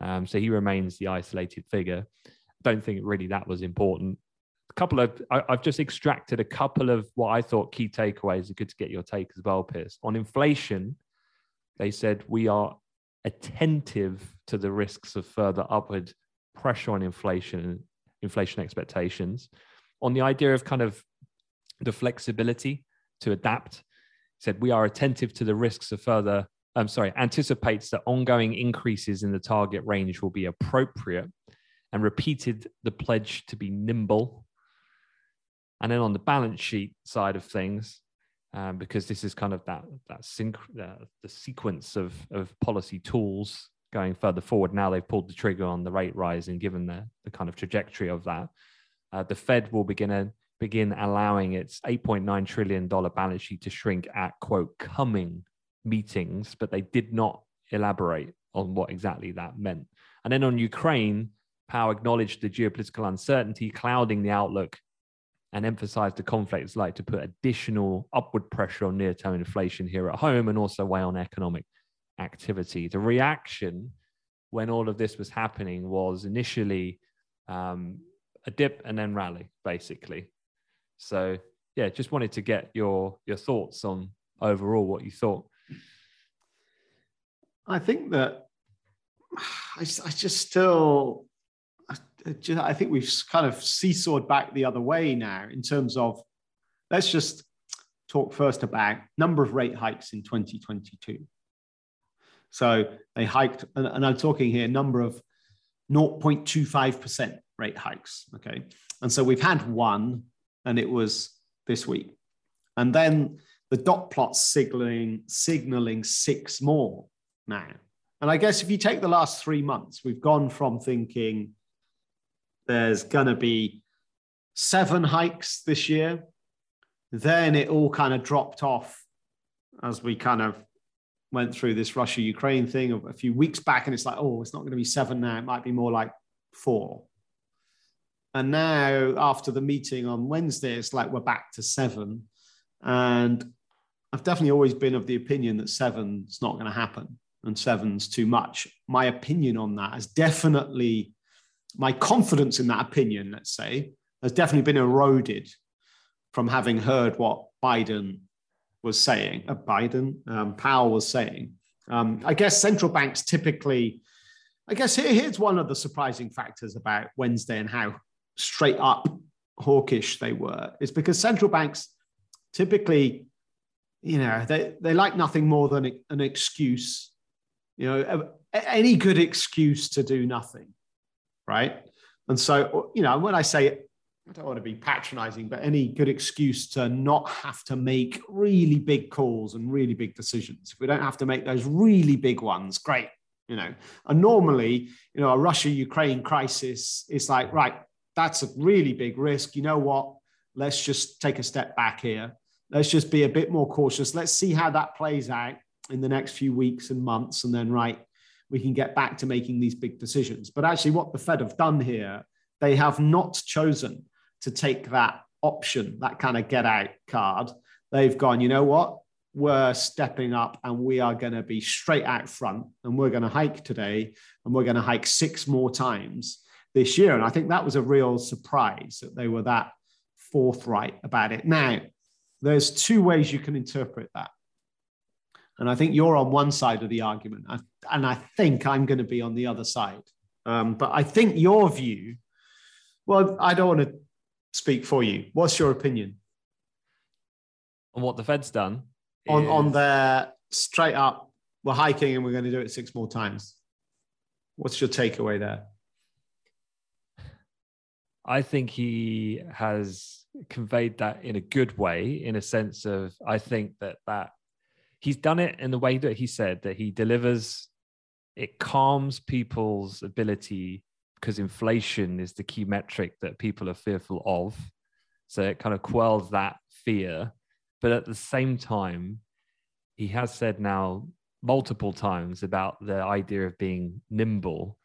Um, so he remains the isolated figure. Don't think really that was important. A couple of, I, have just extracted a couple of what I thought key takeaways. Are good to get your take as well, Piers. On inflation, they said we are attentive to the risks of further upward pressure on inflation inflation expectations. On the idea of kind of the flexibility to adapt, said we are attentive to the risks of further. I'm sorry, anticipates that ongoing increases in the target range will be appropriate, and repeated the pledge to be nimble. And then on the balance sheet side of things, um, because this is kind of that that sync, uh, the sequence of of policy tools going further forward. Now they've pulled the trigger on the rate rise and given the, the kind of trajectory of that. Uh, the Fed will begin a, begin allowing its 8.9 trillion dollar balance sheet to shrink at quote coming meetings, but they did not elaborate on what exactly that meant. And then on Ukraine, Powell acknowledged the geopolitical uncertainty clouding the outlook and emphasized the conflict is like to put additional upward pressure on near-term inflation here at home and also weigh on economic activity. The reaction when all of this was happening was initially um, a dip and then rally, basically. So yeah, just wanted to get your your thoughts on overall what you thought. I think that I, I just still I think we've kind of seesawed back the other way now in terms of let's just talk first about number of rate hikes in 2022. So they hiked, and, I'm talking here number of 0.25% rate hikes. Okay. And so we've had one, and it was this week. And then the dot plot signaling, signaling six more now. And I guess if you take the last three months, we've gone from thinking there's going to be seven hikes this year. Then it all kind of dropped off as we kind of went through this Russia Ukraine thing a few weeks back, and it's like, oh, it's not going to be seven now. It might be more like four. And now, after the meeting on Wednesday, it's like we're back to seven. And I've definitely always been of the opinion that seven's not going to happen and seven's too much. My opinion on that has definitely, my confidence in that opinion, let's say, has definitely been eroded from having heard what Biden was saying, uh, Biden, um, Powell was saying. Um, I guess central banks typically, I guess here, here's one of the surprising factors about Wednesday and how straight up hawkish they were, is because central banks typically, you know, they, they like nothing more than an excuse, you know, any good excuse to do nothing, right? And so, you know, when I say I don't want to be patronizing, but any good excuse to not have to make really big calls and really big decisions. If we don't have to make those really big ones, great. You know, and normally, you know, a Russia Ukraine crisis is like, right, that's a really big risk. You know what? Let's just take a step back here. Let's just be a bit more cautious. Let's see how that plays out in the next few weeks and months. And then, right, we can get back to making these big decisions. But actually, what the Fed have done here, they have not chosen to take that option, that kind of get out card. They've gone, you know what? We're stepping up and we are going to be straight out front and we're going to hike today and we're going to hike six more times this year. And I think that was a real surprise that they were that forthright about it. Now, there's two ways you can interpret that. And I think you're on one side of the argument, and I think I'm going to be on the other side. Um, but I think your view, well, I don't want to speak for you. What's your opinion? On what the Fed's done? On, is... on their straight up, we're hiking and we're going to do it six more times. What's your takeaway there? I think he has conveyed that in a good way, in a sense of I think that that he's done it in the way that he said that he delivers. It calms people's ability because inflation is the key metric that people are fearful of. So it kind of quells that fear. But at the same time, he has said now multiple times about the idea of being nimble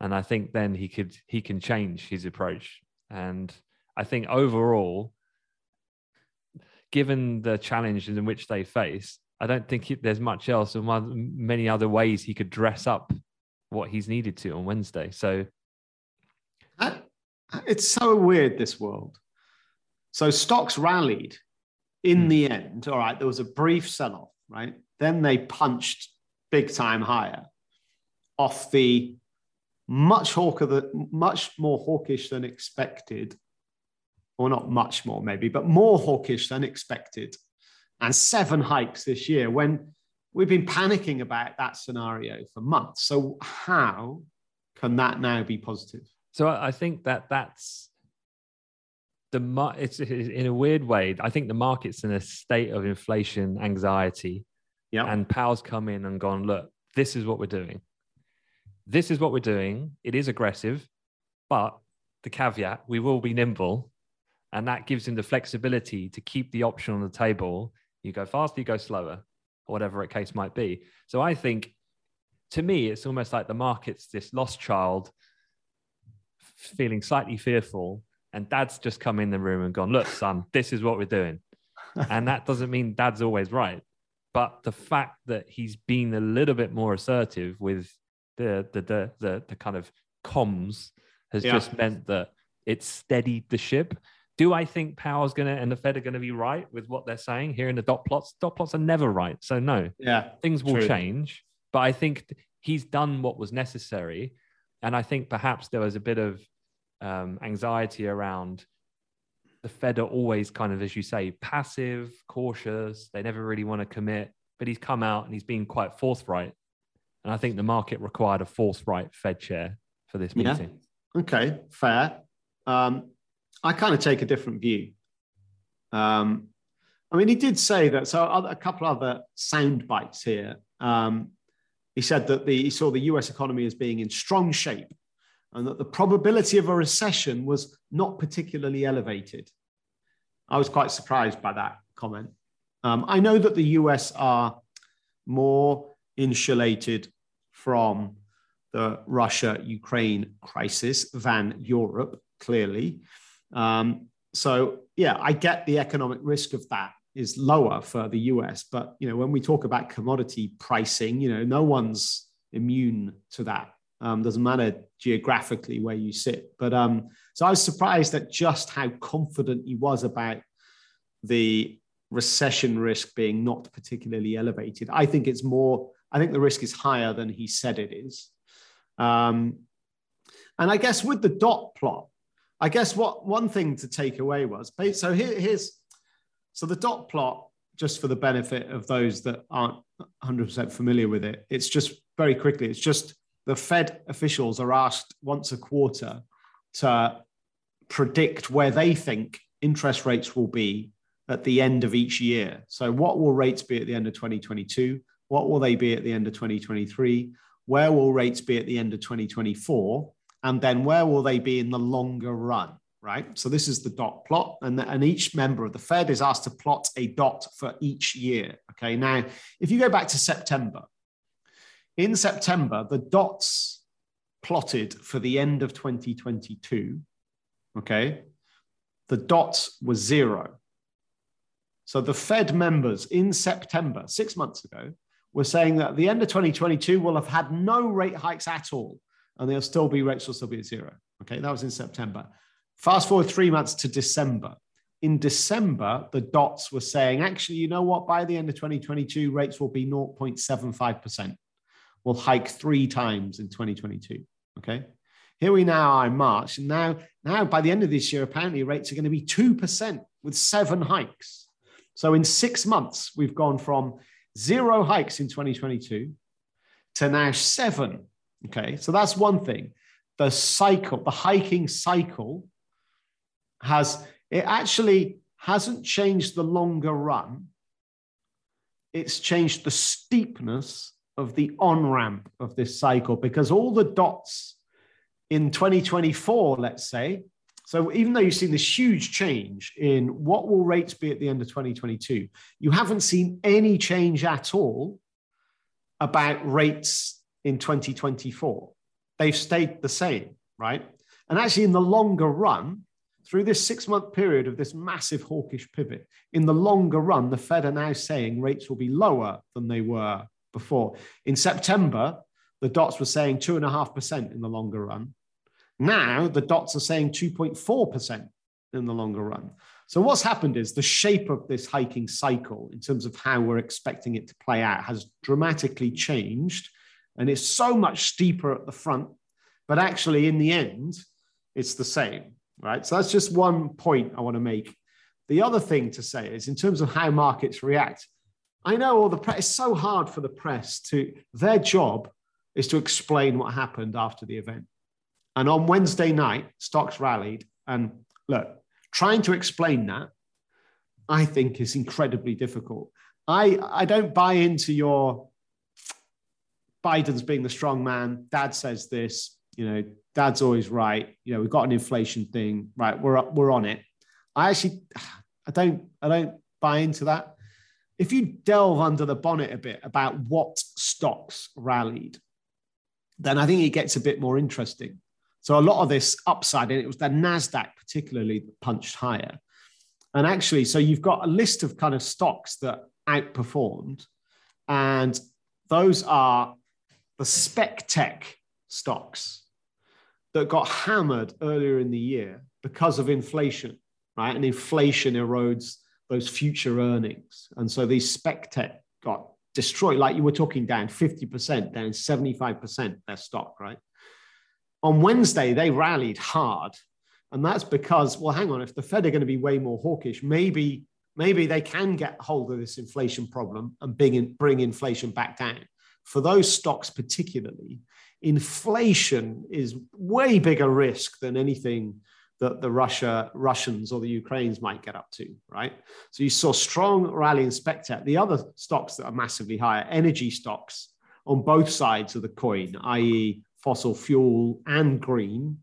and I think then he could he can change his approach. And I think overall, given the challenges in which they face, I don't think he, there's much else or many other ways he could dress up what he's needed to on Wednesday. So it's so weird this world. So stocks rallied in hmm. the end. All right, there was a brief sell-off, right? Then they punched big time higher off the much hawker much more hawkish than expected, or not much more maybe, but more hawkish than expected, and seven hikes this year when we've been panicking about that scenario for months. So how can that now be positive? So I think that that's the it's in a weird way. I think the market's in a state of inflation anxiety. Yeah. And Powell's come in and gone, look, this is what we're doing this is what we're doing. It is aggressive, but the caveat, we will be nimble. And that gives him the flexibility to keep the option on the table. You go faster, you go slower, or whatever a case might be. So I think to me, it's almost like the market's this lost child feeling slightly fearful. And dad's just come in the room and gone, look, son, this is what we're doing. and that doesn't mean dad's always right. But the fact that he's been a little bit more assertive with the the the the, the kind of comms has yeah. just meant that it's steadied the ship. Do I think Powell's going to and the Fed are going to be right with what they're saying here in the dot plots? Dot plots are never right. So, no, yeah, things will true. change. But I think he's done what was necessary. And I think perhaps there was a bit of um, anxiety around the Fed are always kind of, as you say, passive, cautious. They never really want to commit. But he's come out and he's been quite forthright and I think the market required a forthright Fed chair for this meeting. Yeah. Okay, fair. Um, I kind of take a different view. Um, I mean, he did say that. So a couple other sound bites here. Um, he said that the, he saw the US economy as being in strong shape and that the probability of a recession was not particularly elevated. I was quite surprised by that comment. Um, I know that the US are more insulated from the Russia Ukraine crisis than Europe, clearly. Um, so, yeah, I get the economic risk of that is lower for the US. But, you know, when we talk about commodity pricing, you know, no one's immune to that. Um, doesn't matter geographically where you sit. But um, so I was surprised at just how confident he was about the recession risk being not particularly elevated. I think it's more I think the risk is higher than he said it is. Um, and I guess with the dot plot, I guess what one thing to take away was so here, here's so the dot plot, just for the benefit of those that aren't 100% familiar with it, it's just very quickly, it's just the Fed officials are asked once a quarter to predict where they think interest rates will be at the end of each year. So, what will rates be at the end of 2022? What will they be at the end of 2023? Where will rates be at the end of 2024? And then where will they be in the longer run? Right. So this is the dot plot, and, and each member of the Fed is asked to plot a dot for each year. Okay. Now, if you go back to September, in September, the dots plotted for the end of 2022, okay, the dots were zero. So the Fed members in September, six months ago, were saying that at the end of 2022, we'll have had no rate hikes at all, and they'll still be rates will still be at zero. Okay, that was in September. Fast forward three months to December. In December, the dots were saying, actually, you know what? By the end of 2022, rates will be 0.75%. We'll hike three times in 2022. Okay. Here we now are in March. And now, now by the end of this year, apparently rates are going to be 2% with seven hikes. So in six months, we've gone from zero hikes in 2022 to now seven. Okay. So that's one thing. The cycle, the hiking cycle has, it actually hasn't changed the longer run. It's changed the steepness of the on ramp of this cycle because all the dots in 2024, let's say, so even though you've seen this huge change in what will rates be at the end of 2022, you haven't seen any change at all about rates in 2024. They've stayed the same, right? And actually, in the longer run, through this six month period of this massive hawkish pivot, in the longer run, the Fed are now saying rates will be lower than they were before. In September, the dots were saying 2.5% in the longer run. Now the dots are saying 2.4% in the longer run. So what's happened is the shape of this hiking cycle in terms of how we're expecting it to play out has dramatically changed. And it's so much steeper at the front, but actually in the end, it's the same, right? So that's just one point I want to make. The other thing to say is in terms of how markets react, I know all the press, it's so hard for the press to, their job is to explain what happened after the event. And on Wednesday night, stocks rallied. And look, trying to explain that, I think, is incredibly difficult. I, I don't buy into your Biden's being the strong man. Dad says this, you know, dad's always right. You know, we've got an inflation thing, right? We're up, we're on it. I actually, I don't, I don't buy into that. If you delve under the bonnet a bit about what stocks rallied, then I think it gets a bit more interesting. So a lot of this upside, and it was the Nasdaq particularly that punched higher. And actually, so you've got a list of kind of stocks that outperformed, and those are the spec tech stocks that got hammered earlier in the year because of inflation, right? And inflation erodes those future earnings. And so these spec tech got destroyed, like you were talking down 50%, down 75% their stock, right? On Wednesday, they rallied hard. And that's because, well, hang on, if the Fed are going to be way more hawkish, maybe, maybe they can get hold of this inflation problem and bring, in, bring inflation back down. For those stocks, particularly, inflation is way bigger risk than anything that the Russia, Russians or the Ukrainians might get up to, right? So you saw strong rally in spec tech. The other stocks that are massively higher, energy stocks on both sides of the coin, i.e., fossil fuel and green,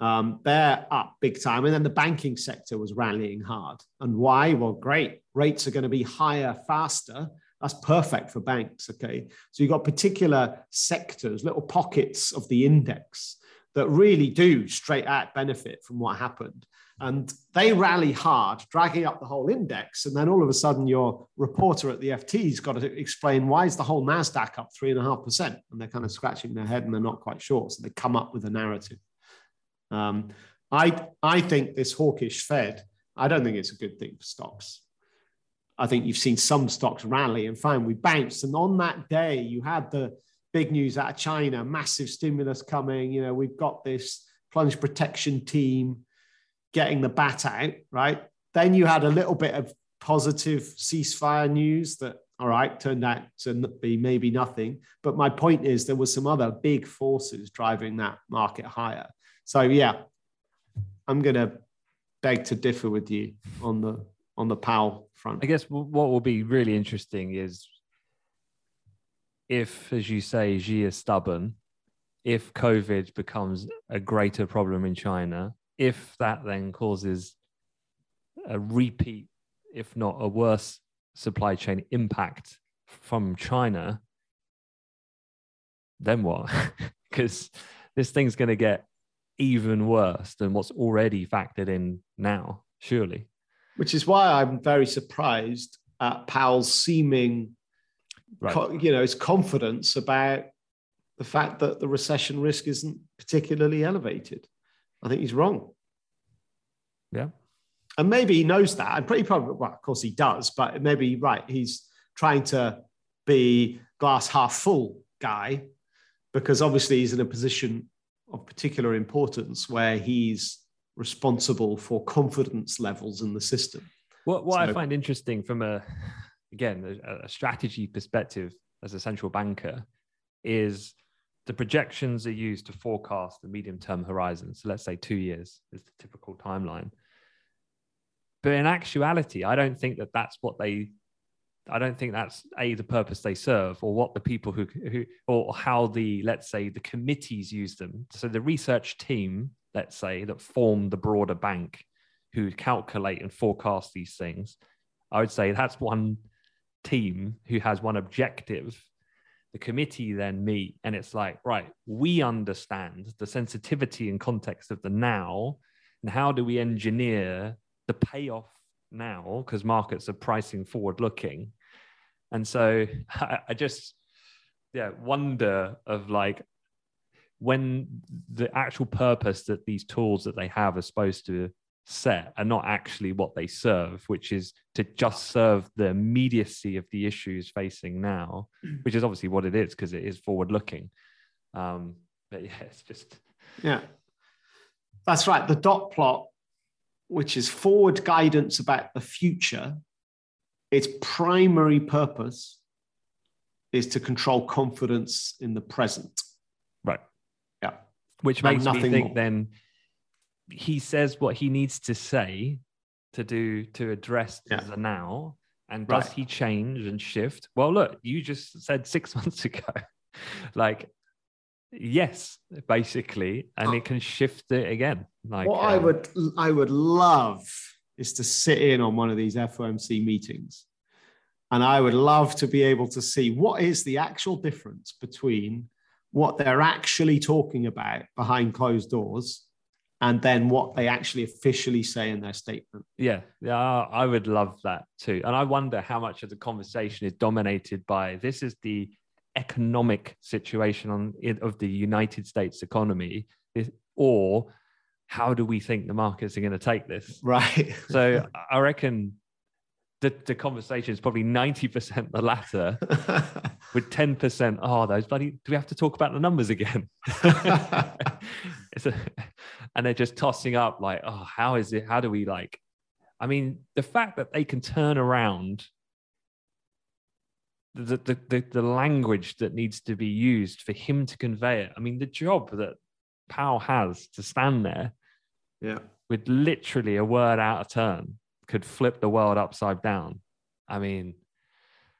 um, they're up big time. And then the banking sector was rallying hard. And why? Well, great. Rates are going to be higher faster. That's perfect for banks. Okay. So you've got particular sectors, little pockets of the index that really do straight out benefit from what happened. And they rally hard, dragging up the whole index. And then all of a sudden, your reporter at the FT's got to explain why is the whole NASDAQ up 3.5%? And they're kind of scratching their head and they're not quite sure. So they come up with a narrative. Um, I, I think this hawkish Fed, I don't think it's a good thing for stocks. I think you've seen some stocks rally and fine, we bounced. And on that day, you had the big news out of China, massive stimulus coming. You know, we've got this plunge protection team getting the bat out, right? Then you had a little bit of positive ceasefire news that, all right, turned out to be maybe nothing. But my point is, there was some other big forces driving that market higher. So yeah, I'm going to beg to differ with you on the on the Powell front. I guess what will be really interesting is if, as you say, Xi is stubborn, if COVID becomes a greater problem in China, if that then causes a repeat, if not a worse supply chain impact from China, then what? Because this thing's going to get even worse than what's already factored in now, surely. Which is why I'm very surprised at Powell's seeming, right. you know, his confidence about the fact that the recession risk isn't particularly elevated. I think he's wrong. Yeah. And maybe he knows that. And pretty probably, well, of course he does, but maybe, right, he's trying to be glass half full guy because obviously he's in a position of particular importance where he's responsible for confidence levels in the system. What, what so, I find interesting from a, again, a, a strategy perspective as a central banker is the projections are used to forecast the medium term horizon. So let's say two years is the typical timeline. But in actuality, I don't think that that's what they, I don't think that's a the purpose they serve or what the people who, who or how the, let's say, the committees use them. So the research team, let's say, that form the broader bank who calculate and forecast these things, I would say that's one team who has one objective. The committee then meet and it's like right we understand the sensitivity and context of the now and how do we engineer the payoff now? Because markets are pricing forward looking and so I, I just yeah wonder of like when the actual purpose that these tools that they have are supposed to set are not actually what they serve, which is to just serve the immediacy of the issues facing now, mm. which is obviously what it is because it is forward looking. Um, but yeah, it's just. Yeah, that's right. The dot plot, which is forward guidance about the future, its primary purpose is to control confidence in the present. Right. Which makes me think more. then he says what he needs to say to do to address yeah. the now and does right. he change and shift well look you just said six months ago like yes basically and oh. it can shift it again like what um, i would i would love is to sit in on one of these fomc meetings and i would love to be able to see what is the actual difference between what they're actually talking about behind closed doors and then what they actually officially say in their statement. Yeah, yeah, I would love that too. And I wonder how much of the conversation is dominated by this is the economic situation on of the United States economy, or how do we think the markets are going to take this? Right. so I reckon the, the conversation is probably 90% the latter with 10% oh those bloody do we have to talk about the numbers again? A, and they're just tossing up like oh how is it how do we like i mean the fact that they can turn around the, the, the, the language that needs to be used for him to convey it i mean the job that powell has to stand there yeah. with literally a word out of turn could flip the world upside down. I mean,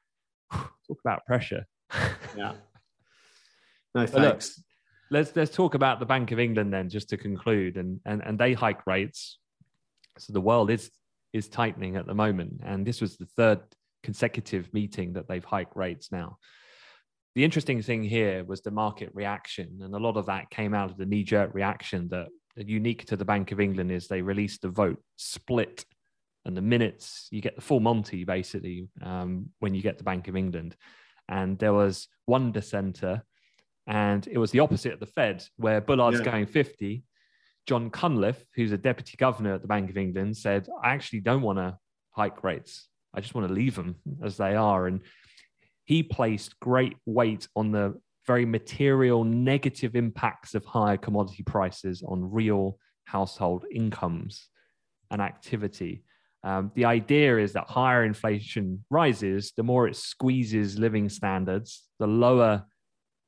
talk about pressure. yeah. No thanks. Look, let's let's talk about the Bank of England then, just to conclude, and and and they hike rates. So the world is is tightening at the moment, and this was the third consecutive meeting that they've hiked rates now. The interesting thing here was the market reaction, and a lot of that came out of the knee jerk reaction that unique to the Bank of England is they released a vote split and the minutes you get the full Monty basically um, when you get to Bank of England. And there was one dissenter, and it was the opposite of the Fed, where Bullard's yeah. going 50. Jon Cunliffe, who's a deputy governor at the Bank of England, said, I actually don't want to hike rates. I just want to leave them as they are. And he placed great weight on the very material negative impacts of higher commodity prices on real household incomes and activity. Um, the idea is that higher inflation rises, the more it squeezes living standards, the lower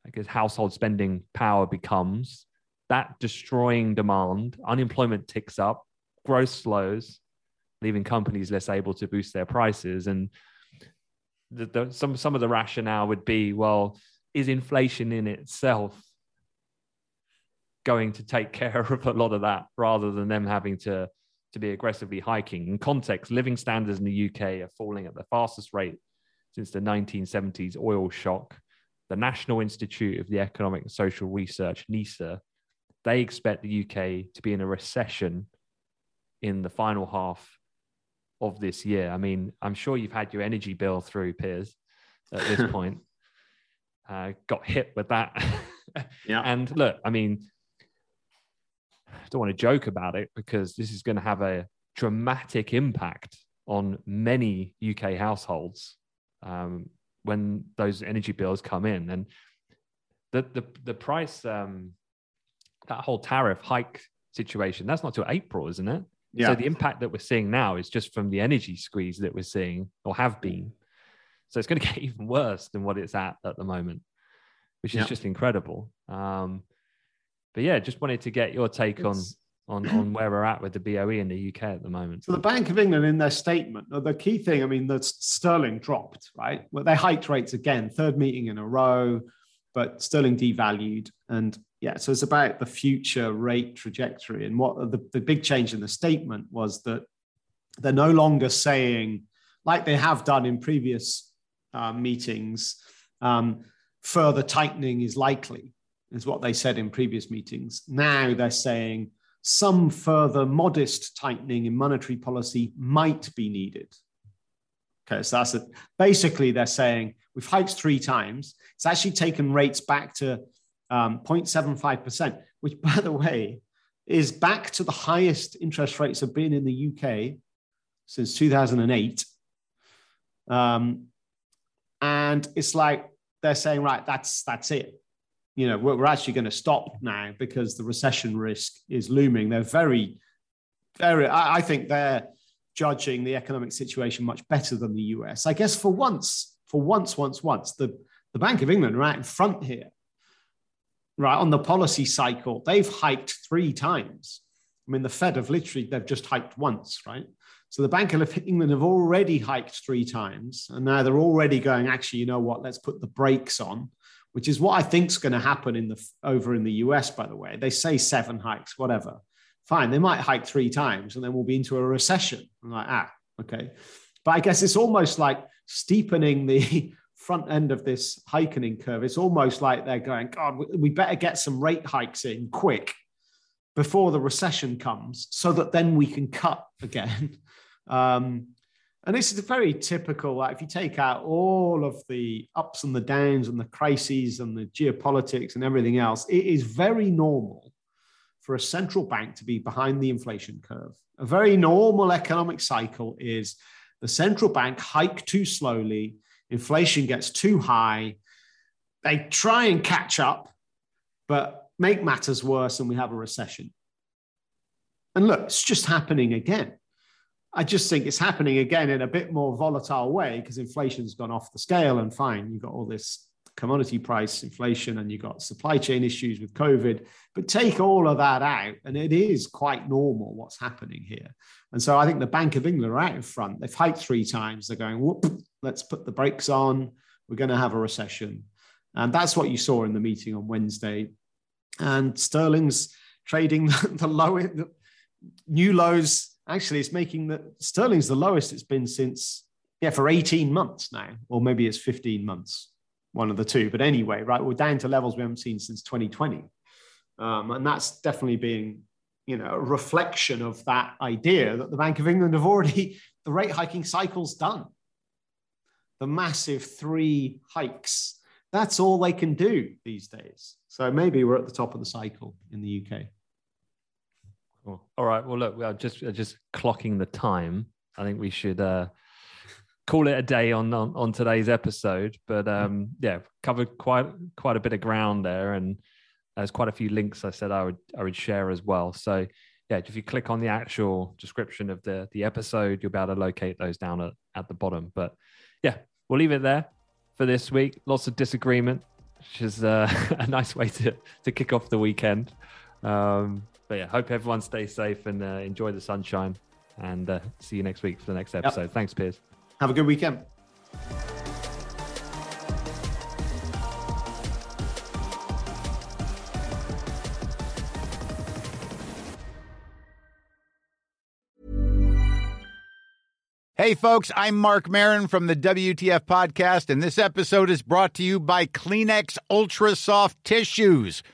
I guess, household spending power becomes. That destroying demand, unemployment ticks up, growth slows, leaving companies less able to boost their prices. And the, the, some some of the rationale would be, well, is inflation in itself going to take care of a lot of that, rather than them having to to be aggressively hiking. In context, living standards in the UK are falling at the fastest rate since the 1970s oil shock. The National Institute of the Economic and Social Research, NIESR, they expect the UK to be in a recession in the final half of this year. I mean, I'm sure you've had your energy bill through, Piers, at this point. Uh, got hit with that. yeah. And look, I mean, I don't want to joke about it because this is going to have a dramatic impact on many UK households um, when those energy bills come in. And the the the price um, that whole tariff hike situation that's not till April, isn't it? Yeah. So the impact that we're seeing now is just from the energy squeeze that we're seeing or have been. So it's going to get even worse than what it's at at the moment, which is yeah. just incredible. Um, but yeah, just wanted to get your take it's, on on on where we're at with the BOE in the UK at the moment. So the Bank of England in their statement, the key thing, I mean, the sterling dropped, right? Well, they hiked rates again, third meeting in a row, but sterling devalued, and yeah, so it's about the future rate trajectory. And what the, the big change in the statement was that they're no longer saying, like they have done in previous uh, meetings, um, further tightening is likely, is what they said in previous meetings. Now they're saying some further modest tightening in monetary policy might be needed. Okay, so that's it. Basically, they're saying we've hiked three times. It's actually taken rates back to um, 0.75%, which, by the way, is back to the highest interest rates have been in the UK since 2008. Um, and it's like they're saying, right, that's that's it. You know, we're, actually going to stop now because the recession risk is looming. They're very, very. I, I think they're judging the economic situation much better than the US. I guess for once, for once, once, once, the the Bank of England are out in front here right on the policy cycle they've hiked three times i mean the fed have literally they've just hiked once right so the bank of england have already hiked three times and now they're already going actually you know what let's put the brakes on which is what i think is going to happen in the over in the us by the way. They say seven hikes whatever. Fine they might hike three times and then we'll be into a recession. I'm like ah okay. But i guess it's almost like steepening the front end of this hiking curve, it's almost like they're going, God, we better get some rate hikes in quick before the recession comes so that then we can cut again. Um, and this is very typical. Like if you take out all of the ups and the downs and the crises and the geopolitics and everything else, it is very normal for a central bank to be behind the inflation curve. A very normal economic cycle is the central bank hike too slowly inflation gets too high. They try and catch up, but make matters worse, and we have a recession. And look, it's just happening again. I just think it's happening again in a bit more volatile way because inflation's gone off the scale and fine. You've got all this commodity price inflation and you've got supply chain issues with COVID. But take all of that out, and it is quite normal what's happening here. And so I think the Bank of England are out in front. They've hiked three times. They're going, whoop, let's put the brakes on. We're going to have a recession. And that's what you saw in the meeting on Wednesday. And sterling's trading the lowest, new lows. Actually, it's making the sterling's the lowest it's been since, yeah, for 18 months now, or maybe it's 15 months, one of the two. But anyway, right, we're down to levels we haven't seen since 2020. Um, and that's definitely being you know, a reflection of that idea that the Bank of England have already, the rate hiking cycle's done. The massive three hikes, that's all they can do these days. So maybe we're at the top of the cycle in the UK. Cool. All right. Well, look, we are just just clocking the time. I think we should uh, call it a day on, on, on today's episode. But um, yeah, covered quite quite a bit of ground there, and there's quite a few links I said I would I would share as well. So yeah, if you click on the actual description of the the episode, you'll be able to locate those down at, at the bottom. But yeah, we'll leave it there for this week. Lots of disagreement, which is uh, a nice way to to kick off the weekend. Um, but yeah, hope everyone stays safe and uh, enjoy the sunshine. And uh, see you next week for the next episode. Yep. Thanks, Piers. Have a good weekend. Hey, folks, I'm Marc Maron from the WTF Podcast, and this episode is brought to you by Kleenex Ultra Soft Tissues